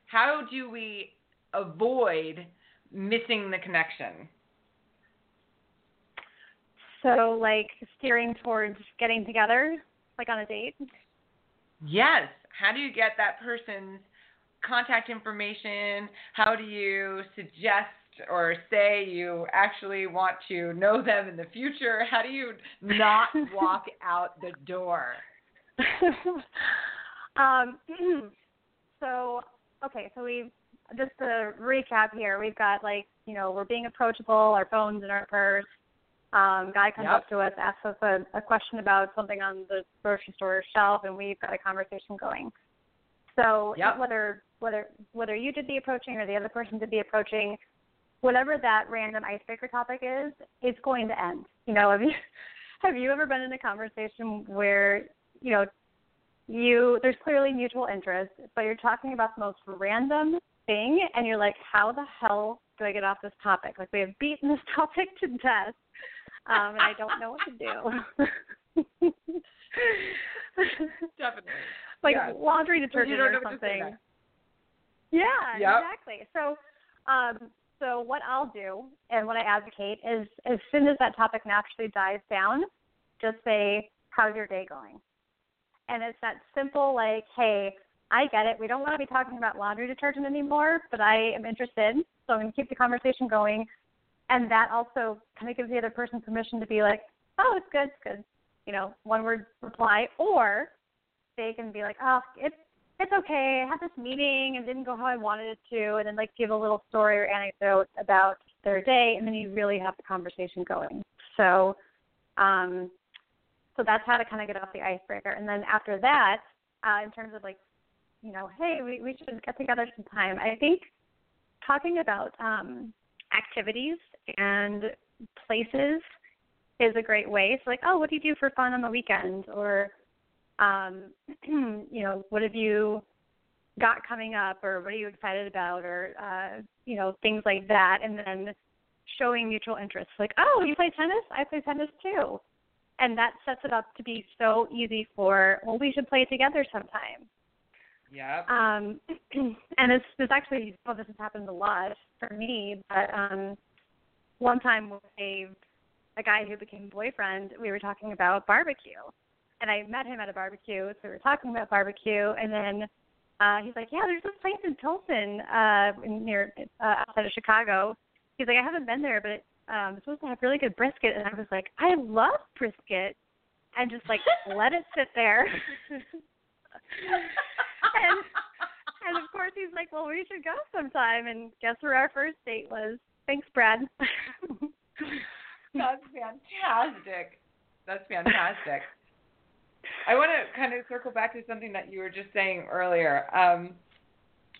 how do we avoid missing the connection? So, like steering towards getting together, like on a date. Yes. How do you get that person's contact information? How do you suggest or say you actually want to know them in the future? How do you not walk out the door? um, so, okay, so we just to recap here, we've got like, you know, we're being approachable, our phones in our purse. Um, guy comes Yep. up to us, asks us a, a question about something on the grocery store shelf, and we've got a conversation going. So Yep. whether whether whether you did the approaching or the other person did the approaching, whatever that random icebreaker topic is, it's going to end. You know, have you have you ever been in a conversation where you know you there's clearly mutual interest, but you're talking about the most random thing, and you're like, how the hell do I get off this topic? Like we have beaten this topic to death, um, and I don't know what to do. Definitely. like Yeah. laundry you detergent don't or know what to say something. Yeah, Yep. exactly. So, um, so what I'll do and what I advocate is, as soon as that topic naturally dies down, just say, "How's your day going?" And it's that simple, like, "Hey, I get it. We don't want to be talking about laundry detergent anymore, but I am interested, so I'm going to keep the conversation going." And that also kind of gives the other person permission to be like, "Oh, it's good, it's good," you know, one word reply, or they can be like, "Oh, it's it's okay. I had this meeting and didn't go how I wanted it to, and then like give a little story or anecdote about their day, and then you really have the conversation going. So, um, so that's how to kind of get off the icebreaker. And then after that, uh, in terms of like, you know, hey, we we should get together sometime. I think talking about um, activities and places is a great way. So like, oh, what do you do for fun on the weekend, or um, you know, what have you got coming up or what are you excited about or uh, you know, things like that and then showing mutual interest. Like, oh, you play tennis? I play tennis too. And that sets it up to be so easy for, well, we should play together sometime. Yeah. Um, and this this actually well this has happened a lot for me, but um, one time with a a guy who became boyfriend, we were talking about barbecue, and I met him at a barbecue, so we were talking about barbecue, and then uh, he's like, yeah, there's this place in Pilsen, uh, near uh, outside of Chicago. He's like, I haven't been there, but um, it's supposed to have really good brisket, and I was like, I love brisket, and just like let it sit there. and and of course he's like, well, we should go sometime. And guess where our first date was? Thanks, Brad. That's fantastic. That's fantastic. I want to kind of circle back to something that you were just saying earlier. Um,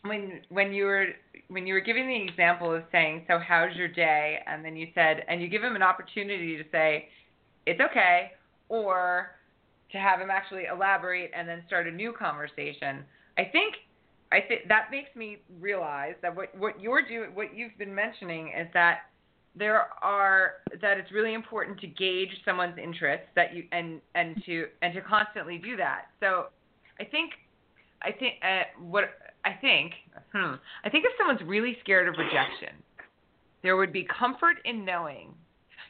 when when you were when you were giving the example of saying, "So how's your day?" and then you said, and you give him an opportunity to say, "It's okay," or to have him actually elaborate and then start a new conversation. I think I think that makes me realize that what what you're doing, what you've been mentioning, is that there are that it's really important to gauge someone's interests that you and and to and to constantly do that. So I think I think uh, what I think hmm, I think if someone's really scared of rejection, there would be comfort in knowing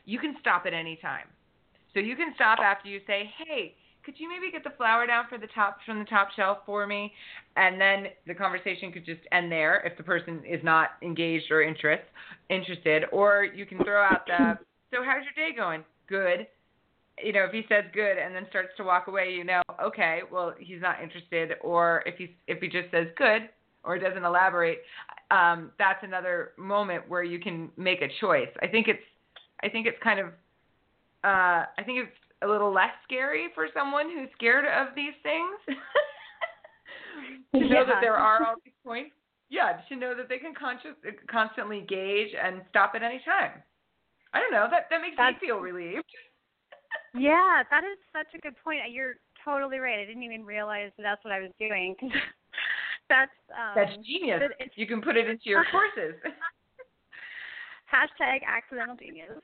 you can stop at any time. So you can stop after you say, "Hey, could you maybe get the flour down for the top from the top shelf for me?" And then the conversation could just end there if the person is not engaged or interest interested. Or you can throw out the, "So how's your day going?" Good. You know, if he says good and then starts to walk away, you know, okay, well he's not interested. Or if he if he just says good or doesn't elaborate, um, that's another moment where you can make a choice. I think it's I think it's kind of uh, I think it's a little less scary for someone who's scared of these things to know that there are all these points. Yeah, to know that they can conscious, constantly gauge and stop at any time. I don't know. That that makes That's- me feel relieved. yeah, that is such a good point. You're totally right. I didn't even realize that that's what I was doing. that's um, That's genius. You can put it into your courses. hashtag accidental genius.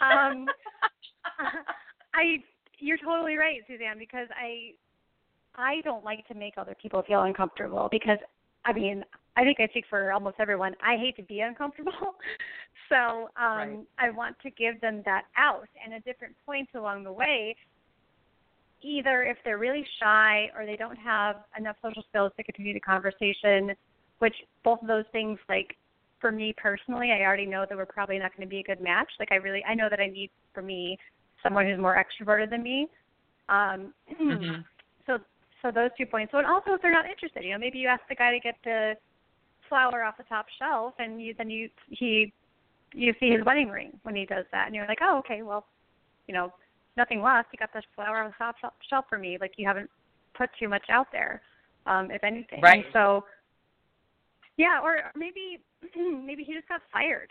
um, I you're totally right, Suzanne, because I I don't like to make other people feel uncomfortable because I mean, I think I speak for almost everyone. I hate to be uncomfortable. so, um Right. I want to give them that out and at different points along the way either if they're really shy or they don't have enough social skills to continue the conversation, which both of those things like for me personally, I already know that we're probably not going to be a good match. Like I really I know that I need for me someone who's more extroverted than me. Um Mhm. so so those two points. So and also if they're not interested, you know, maybe you ask the guy to get the flour off the top shelf and you then you he you see his wedding ring when he does that and you're like, Oh, okay, well, you know, nothing lost. You got the flour off the top shelf for me. Like you haven't put too much out there, um, if anything. Right. So yeah, or maybe maybe he just got fired.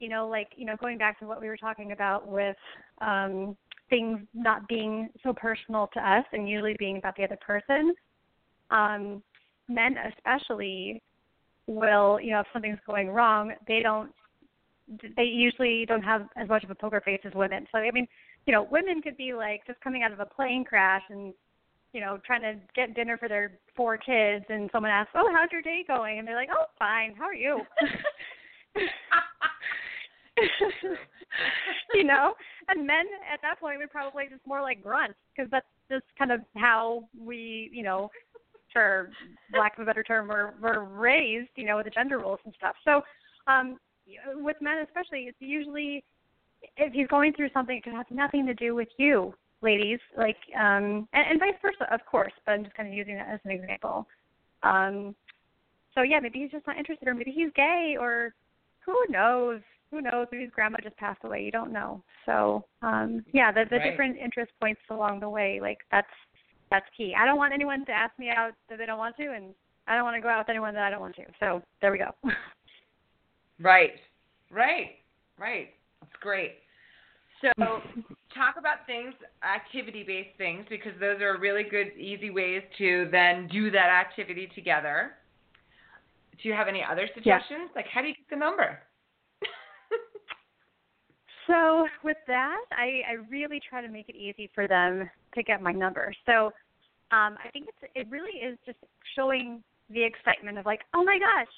You know, like you know, going back to what we were talking about with um, things not being so personal to us and usually being about the other person. Um, men, especially, will you know if something's going wrong, they don't. They usually don't have as much of a poker face as women. So I mean, you know, women could be like just coming out of a plane crash and you know, trying to get dinner for their four kids and someone asks, Oh, how's your day going? And they're like, Oh, fine, how are you? you know? And men at that point would probably just more like grunts because that's just kind of how we, you know, for lack of a better term, we're, we're raised, you know, with the gender roles and stuff. So, um, with men especially, it's usually if he's going through something, it can have nothing to do with you, ladies. Like, um, and, and vice versa, of course. But I'm just kind of using that as an example. Um, so yeah, maybe he's just not interested, or maybe he's gay, or who knows? Who knows? Maybe his grandma just passed away. You don't know. So um, yeah, the the Right. different interest points along the way, like that's that's key. I don't want anyone to ask me out that they don't want to, and I don't want to go out with anyone that I don't want to. So there we go. Right, right, right. That's great. So, talk about things, activity based things, because those are really good, easy ways to then do that activity together. Do you have any other suggestions? Like, how do you get the number? So with that, I, I really try to make it easy for them to get my number. So um, I think it's it really is just showing the excitement of like, oh my gosh,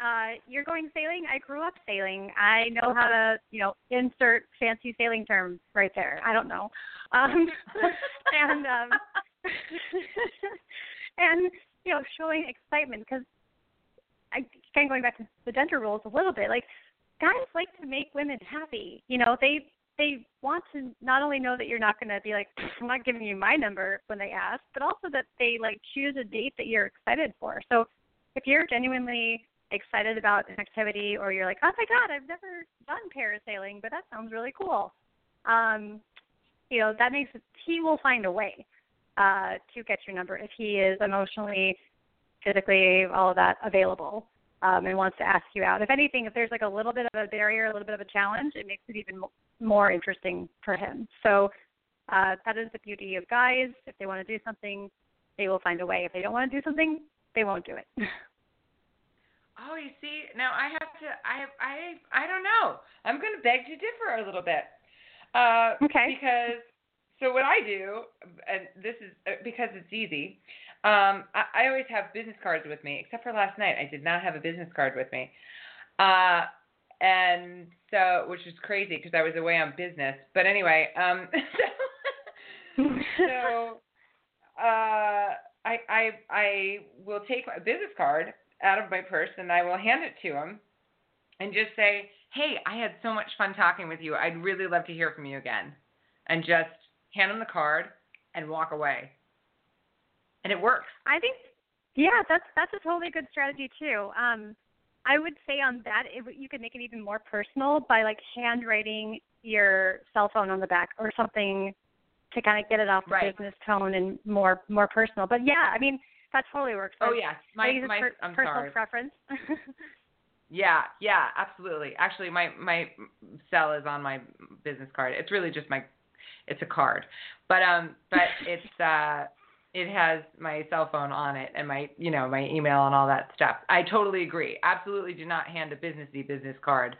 uh, you're going sailing. I grew up sailing. I know how to you know insert fancy sailing terms right there. I don't know, um, and um, and you know showing excitement because I kind of going back to the gender roles a little bit like guys like to make women happy. You know, they they want to not only know that you're not going to be like, I'm not giving you my number when they ask, but also that they like choose a date that you're excited for. So if you're genuinely excited about an activity, or you're like, oh my god, I've never done parasailing, but that sounds really cool. Um, you know, that makes it, he will find a way uh, to get your number if he is emotionally, physically, all of that available um, and wants to ask you out. If anything, if there's like a little bit of a barrier, a little bit of a challenge, it makes it even more interesting for him. So uh, that is the beauty of guys. If they want to do something, they will find a way. If they don't want to do something, they won't do it. Oh, you see, now I have to. I have. I. I don't know. I'm going to beg to differ a little bit. Uh, Okay. Because so what I do, and this is uh, because it's easy. Um, I, I always have business cards with me, except for last night. I did not have a business card with me. Uh, and so, which is crazy because I was away on business. But anyway, um, so, so uh, I I I will take a business card out of my purse and I will hand it to him and just say, "Hey, I had so much fun talking with you. I'd really love to hear from you again." And just hand him the card and walk away. And it works. I think, yeah, that's that's a totally good strategy too. Um, I would say on that, it, you could make it even more personal by like handwriting your cell phone on the back or something to kind of get it off the Right. business tone and more more personal. But yeah, I mean that totally works. Oh yes, my my per- I'm personal sorry. preference. Yeah, yeah, absolutely. Actually, my my cell is on my business card. It's really just my, it's a card, but um, but it's uh, it has my cell phone on it and my you know my email and all that stuff. I totally agree. Absolutely, do not hand a businessy business card.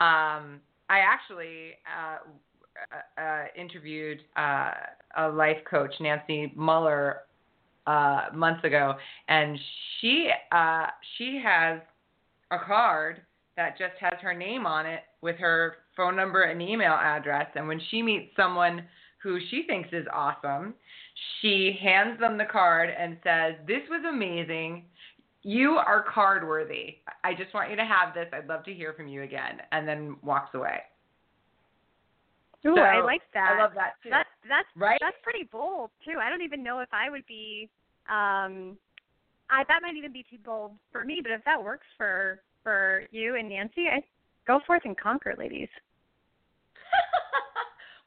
Um, I actually uh, uh, interviewed uh, a life coach, Nancy Muller, uh, months ago, and she uh, she has a card that just has her name on it with her phone number and email address. And when she meets someone who she thinks is awesome, she hands them the card and says, "This was amazing. You are card worthy. I just want you to have this. I'd love to hear from you again." And then walks away. Ooh, So, I like that. I love that too. That's that's Right? that's pretty bold too. I don't even know if I would be. Um, I that might even be too bold for me. But if that works for for you and Nancy, I go forth and conquer, ladies.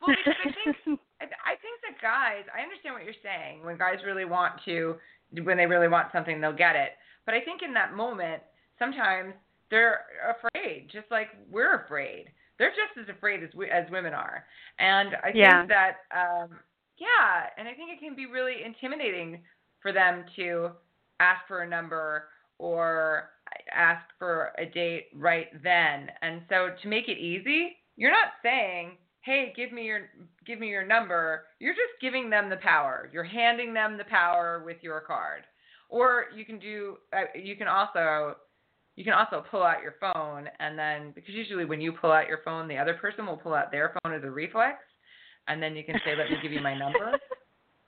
well, because I think I I think that guys, I understand what you're saying. When guys really want to, when they really want something, they'll get it. But I think in that moment, sometimes they're afraid, just like we're afraid. They're just as afraid as we, as women are. And I Yeah. think that, um, yeah, and I think it can be really intimidating for them to ask for a number or ask for a date right then. And so to make it easy, you're not saying, "Hey, give me your give me your number." You're just giving them the power. You're handing them the power with your card. Or you can do uh, you can also you can also pull out your phone and then because usually when you pull out your phone, the other person will pull out their phone as a reflex and then you can say, "Let me give you my number."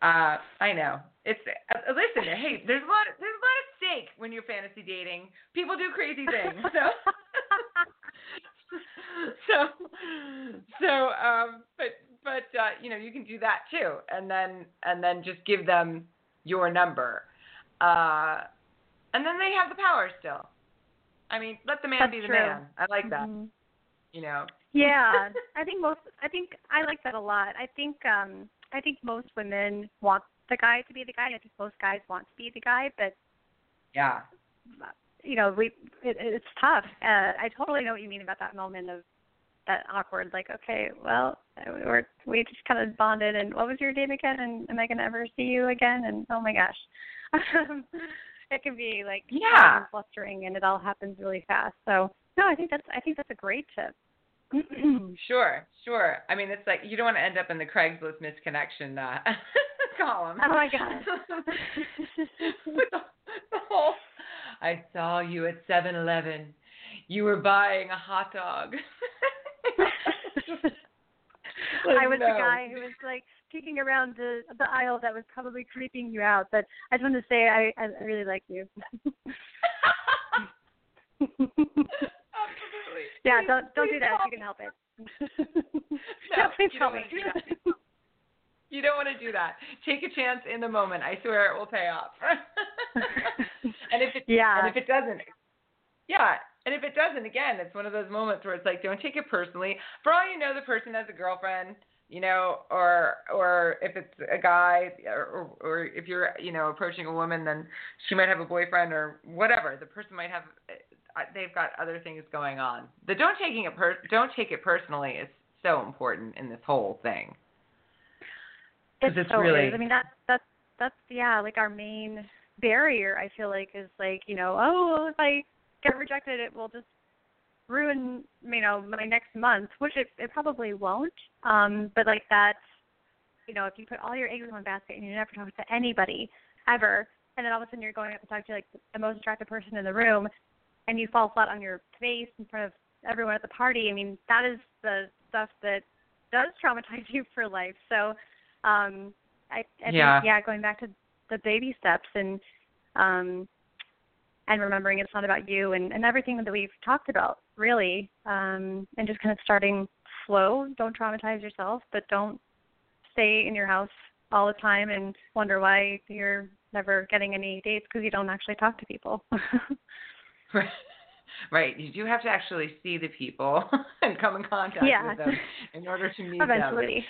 Uh, I know. It's uh, listen. Hey, there's a lot. There's a lot at stake when you're fantasy dating. People do crazy things. So, so, so, um, but but uh, you know you can do that too, and then and then just give them your number, uh, and then they have the power still. I mean, let the man That's be the true. man. I like that. Mhm. You know. Yeah, I think most. I think I like that a lot. I think um I think most women want the guy to be the guy. I think most guys want to be the guy, but Yeah. you know, we it, it's tough. Uh, I totally know what you mean about that moment of that awkward. Like, okay, well, we're we just kind of bonded, and what was your name again? And am I gonna ever see you again? And oh my gosh, it can be like Yeah. um, flustering, and it all happens really fast. So no, I think that's I think that's a great tip. Sure, sure. I mean, it's like you don't want to end up in the Craigslist misconnection uh, column. Oh my God. With the, the whole, I saw you at Seven Eleven. You were buying a hot dog. I oh, was the guy who was like peeking around the the aisle that was probably creeping you out. But I just wanted to say I I really like you. Absolutely. yeah, Please- don't don't do that if you can help it. No, please don't me. want to do. You don't want to do that. Take a chance in the moment. I swear it will pay off. and if it Yeah. and if it doesn't, yeah, and if it doesn't, again, it's one of those moments where it's like, don't take it personally. For all you know, the person has a girlfriend, you know, or or if it's a guy, or or if you're you know approaching a woman, then she might have a boyfriend or whatever. The person might have. uh, They've got other things going on. The don't taking it per don't take it personally is so important in this whole thing. 'Cause It it's so really- is. I mean that that's that's yeah, like our main barrier I feel like is like, you know, oh if I get rejected it will just ruin you know, my next month, which it it probably won't. Um, but like that you know, if you put all your eggs in one basket and you never talk to anybody ever and then all of a sudden you're going up to talk to like the most attractive person in the room and you fall flat on your face in front of everyone at the party, I mean, that is the stuff that does traumatize you for life. So um I, I Yeah. think yeah, going back to the baby steps and um and remembering it's not about you and, and everything that we've talked about really um and just kind of starting slow don't traumatize yourself but don't stay in your house all the time and wonder why you're never getting any dates because you don't actually talk to people Right. You do have to actually see the people and come in contact Yeah. with them in order to meet eventually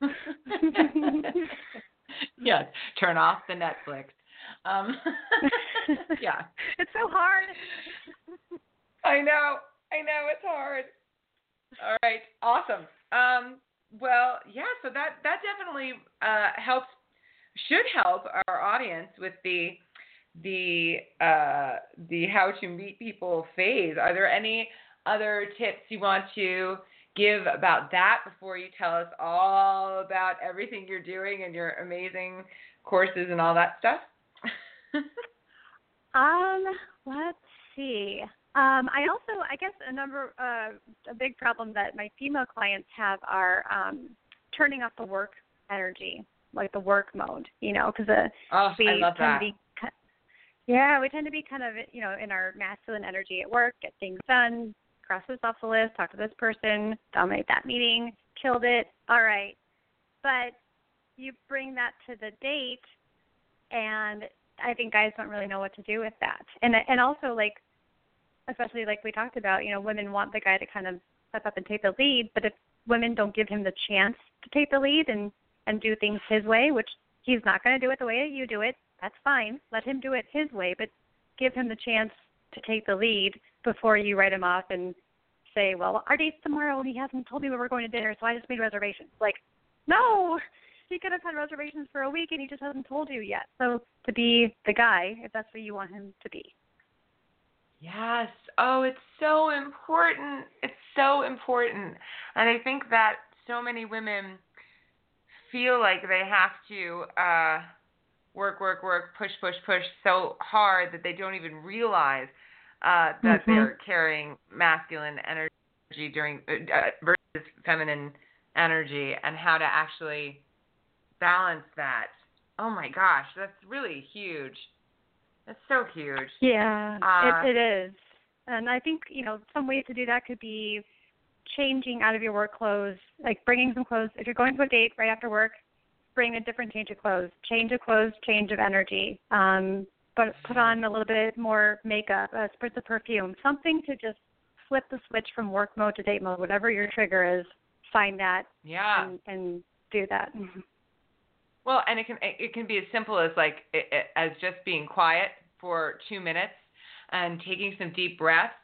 them. yes. Turn off the Netflix. Um, yeah. it's so hard I know. I know it's hard. All right. Awesome. Um, well, yeah. So that that definitely uh, helps. Should help our audience with the the uh, the how to meet people phase. Are there any other tips you want to give about that before you tell us all about everything you're doing and your amazing courses and all that stuff? um, let's see. Um, I also, I guess, a number, uh, a big problem that my female clients have are um, turning off the work energy, like the work mode. You know, because uh, oh, we I love tend that. to be, yeah, we tend to be kind of, you know, in our masculine energy at work, get things done, cross this off the list, talk to this person, dominate that meeting, killed it, all right. But you bring that to the date, and I think guys don't really know what to do with that. And and also like especially like we talked about, you know, women want the guy to kind of step up and take the lead, but if women don't give him the chance to take the lead and and do things his way, which he's not going to do it the way that you do it, that's fine. Let him do it his way, but give him the chance to take the lead before you write him off and say, "Well, our date's tomorrow, and he hasn't told me where we're going to dinner, so I just made reservations." Like, no, he could have had reservations for a week, and he just hasn't told you yet. So to be the guy, if that's what you want him to be. Yes. Oh, it's so important. It's so important. And I think that so many women feel like they have to uh work, work, work, push, push, push so hard that they don't even realize uh that Mm-hmm. they're carrying masculine energy during uh, versus feminine energy and how to actually balance that. Oh my gosh, that's really huge. That's so huge. Yeah, Uh, it, it is. And I think, you know, some ways to do that could be changing out of your work clothes, like bringing some clothes. If you're going to a date right after work, bring a different change of clothes. Change of clothes, change of energy. Um, but put on a little bit more makeup, a spritz of perfume, something to just flip the switch from work mode to date mode, whatever your trigger is. Find that Yeah. and, and do that. Well, and it can it can be as simple as like it, it, as just being quiet for two minutes and taking some deep breaths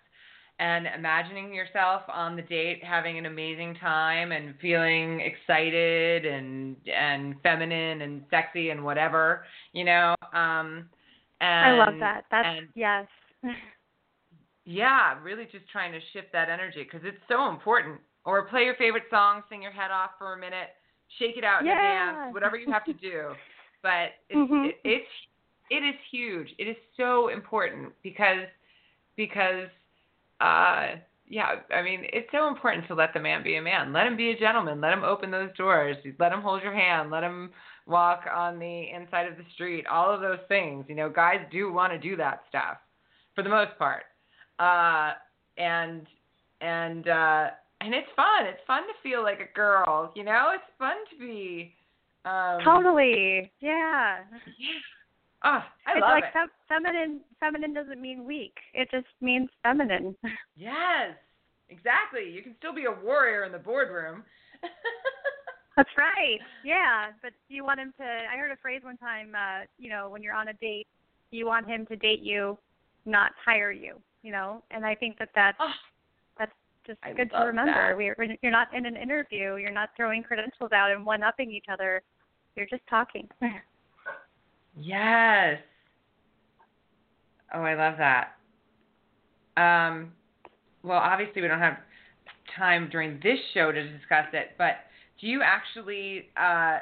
and imagining yourself on the date having an amazing time and feeling excited and and feminine and sexy and whatever you know um and I love that. That's and yes. yeah really just trying to shift that energy because it's so important or play your favorite song sing your head off for a minute shake it out in a dance whatever you have to do. But it's Mhm. it, it's it is huge. It is so important because because uh yeah i mean it's so important to let the man be a man. Let him be a gentleman. Let him open those doors. Let him hold your hand. Let him walk on the inside of the street. All of those things. You know guys do want to do that stuff for the most part. Uh and and uh and it's fun it's fun to feel like a girl you know it's fun to be um totally. Yeah. yeah. Oh, I it's love like it. fem- feminine feminine doesn't mean weak. It just means feminine. Yes, exactly. You can still be a warrior in the boardroom. That's right. Yeah, but you want him to I heard a phrase one time uh, you know, when you're on a date, you want him to date you, not hire you, you know? And I think that that's oh, that's just I good to remember. We're- you're not in an interview, you're not throwing credentials out and one upping each other. You're just talking. yes. Oh, I love that. Um, well, obviously we don't have time during this show to discuss it, but do you actually uh,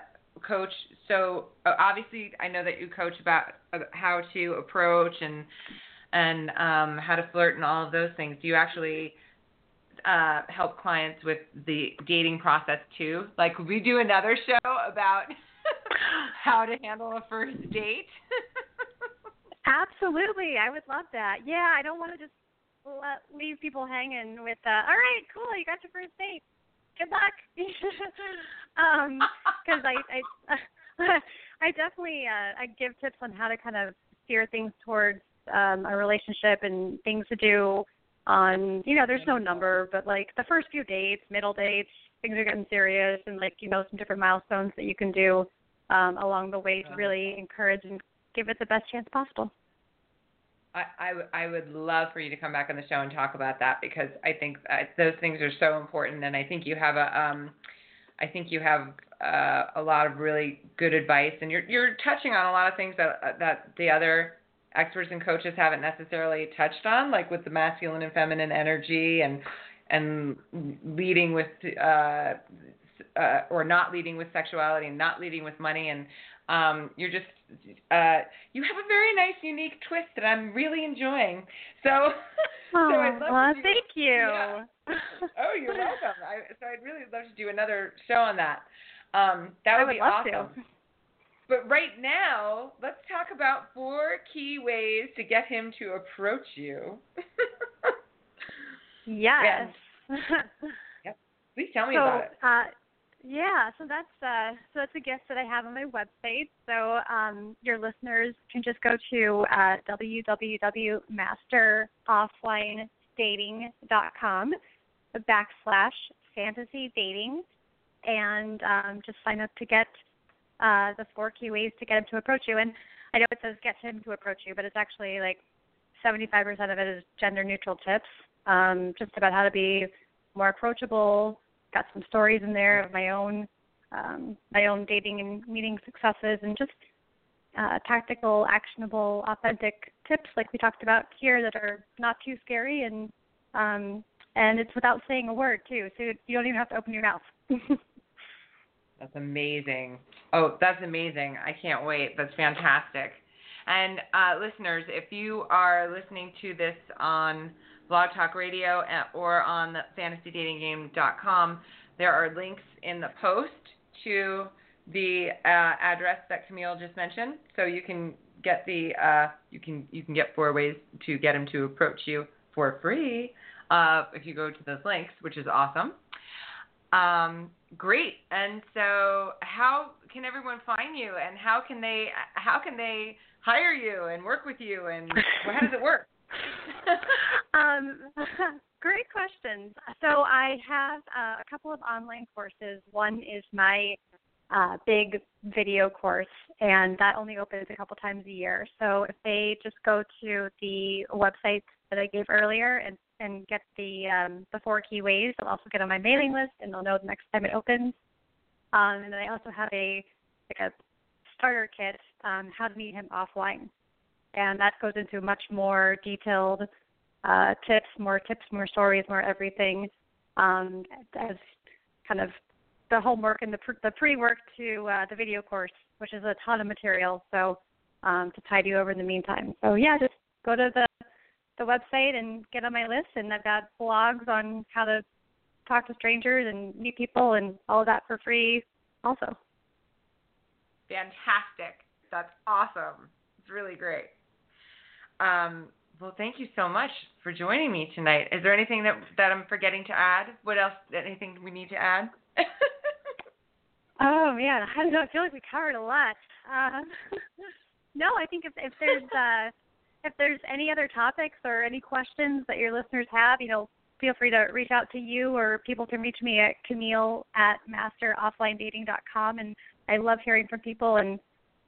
coach? So uh, obviously, I know that you coach about uh, how to approach and and um, how to flirt and all of those things. Do you actually uh, help clients with the dating process too? Like, we do another show about how to handle a first date? Absolutely, I would love that. Yeah, I don't want to just let, leave people hanging with, uh, "All right, cool, you got your first date. Good luck." um, because I, I, I definitely, uh, I give tips on how to kind of steer things towards um, a relationship and things to do on, you know, there's no number, but like the first few dates, middle dates, things are getting serious, and like you know some different milestones that you can do um, along the way to really encourage and give it the best chance possible. I, I, w- I would love for you to come back on the show and talk about that because I think that those things are so important, and I think you have a um, I think you have uh, a lot of really good advice, and you're you're touching on a lot of things that uh, that the other experts and coaches haven't necessarily touched on, like with the masculine and feminine energy, and and leading with uh, uh, or not leading with sexuality and not leading with money and Um, you're just uh, you have a very nice, unique twist that I'm really enjoying. So, so I'd love well, to do, thank you. Yeah. oh, you're welcome. I, so I'd really love to do another show on that. Um, that would, would be awesome. To. But right now, let's talk about four key ways to get him to approach you. yes. yep. Please tell me so, about it. Uh, yeah, so that's uh, so that's a gift that I have on my website. So um, your listeners can just go to uh, www.masterofflinedating.com backslash fantasy dating and um, just sign up to get uh, the four key ways to get him to approach you. And I know it says get him to approach you, but it's actually like 75% of it is gender neutral tips, um, just about how to be more approachable. Got some stories in there of my own, um, my own dating and meeting successes, and just uh, tactical, actionable, authentic tips like we talked about here that are not too scary and um, and it's without saying a word too, so you don't even have to open your mouth. That's amazing. Oh, that's amazing. I can't wait. That's fantastic. And uh, listeners, if you are listening to this on Blog Talk Radio or on fantasydatinggame.com, there are links in the post to the uh, address that Camille just mentioned, so you can get the uh, you can you can get four ways to get him to approach you for free uh, if you go to those links, which is awesome. Um, great. And so, how can everyone find you, and how can they how can they hire you and work with you, and how does it work? um, great questions. So I have uh, a couple of online courses. One is my uh, big video course, and that only opens a couple times a year. So if they just go to the website that I gave earlier and and get the um, the four key ways. They'll also get on my mailing list, and they'll know the next time it opens. Um, and then I also have a like a starter kit, um, how to meet him offline, and that goes into much more detailed uh, tips, more tips, more stories, more everything, um, as kind of the homework and the pre- the pre-work to uh, the video course, which is a ton of material. So um, to tide you over in the meantime. So yeah, just go to the the website and get on my list. And I've got blogs on how to talk to strangers and meet people and all of that for free also. Fantastic. That's awesome. It's really great. Um, well, thank you so much for joining me tonight. Is there anything that that I'm forgetting to add? What else? Anything we need to add? oh man, I don't know. I feel like we covered a lot. Uh, no, I think if if there's uh, if there's any other topics or any questions that your listeners have, you know, feel free to reach out to you or people can reach me at Camille at masterofflinedating.com. And I love hearing from people and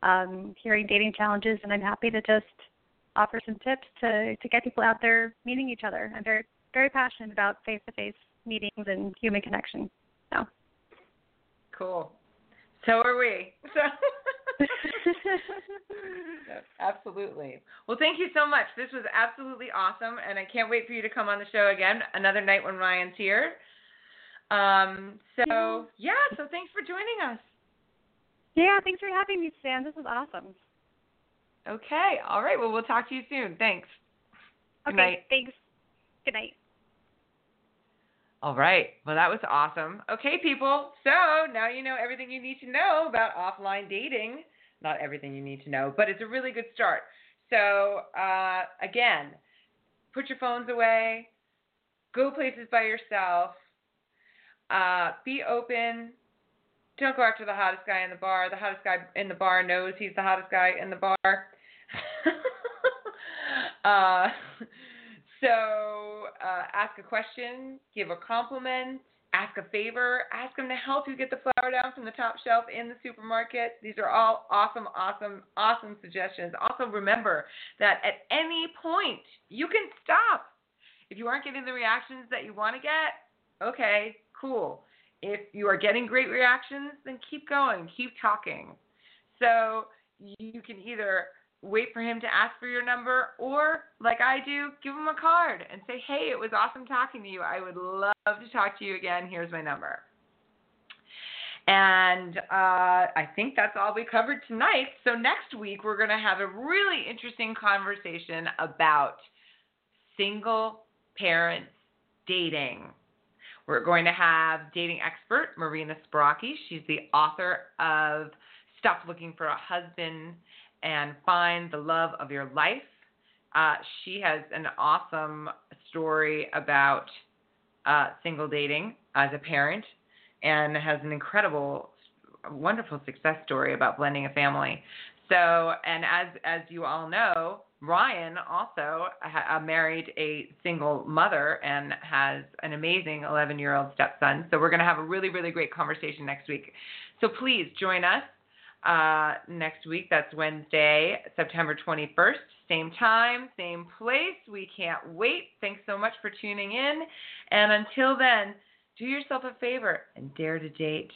um, hearing dating challenges, and I'm happy to just offer some tips to, to get people out there meeting each other. I'm very, very passionate about face to face meetings and human connection. So. Cool. So are we. So. absolutely. Well, thank you so much. This was absolutely awesome, and I can't wait for you to come on the show again another night when Ryan's here. Um, so yeah, so thanks for joining us. Yeah, thanks for having me, Sam. This was awesome. Okay. All right. Well, we'll talk to you soon. Thanks. Good okay. Night. Thanks. Good night. All right. Well, that was awesome. Okay, people. So now you know everything you need to know about offline dating. Not everything you need to know, but it's a really good start. So, uh, again, put your phones away, go places by yourself, uh, be open. Don't go after the hottest guy in the bar. The hottest guy in the bar knows he's the hottest guy in the bar. uh, so uh, ask a question, give a compliment, ask a favor, ask them to help you get the flour down from the top shelf in the supermarket. These are all awesome, awesome, awesome suggestions. Also, remember that at any point you can stop. If you aren't getting the reactions that you want to get, okay, cool. If you are getting great reactions, then keep going, keep talking. So you can either wait for him to ask for your number, or like I do, give him a card and say, hey, it was awesome talking to you. I would love to talk to you again. Here's my number. And uh, I think that's all we covered tonight. So next week, we're going to have a really interesting conversation about single parents dating. We're going to have dating expert Marina Sbrochi. She's the author of Stop Looking for a Husband and Find the Love of Your Life. Uh, she has an awesome story about uh, single dating as a parent and has an incredible, wonderful success story about blending a family. So, and as as you all know, Ryan also ha- uh, married a single mother and has an amazing 11 year old stepson. So, we're going to have a really, really great conversation next week. So, please join us uh, next week. That's Wednesday, September 21st. Same time, same place. We can't wait. Thanks so much for tuning in. And until then, do yourself a favor and dare to date.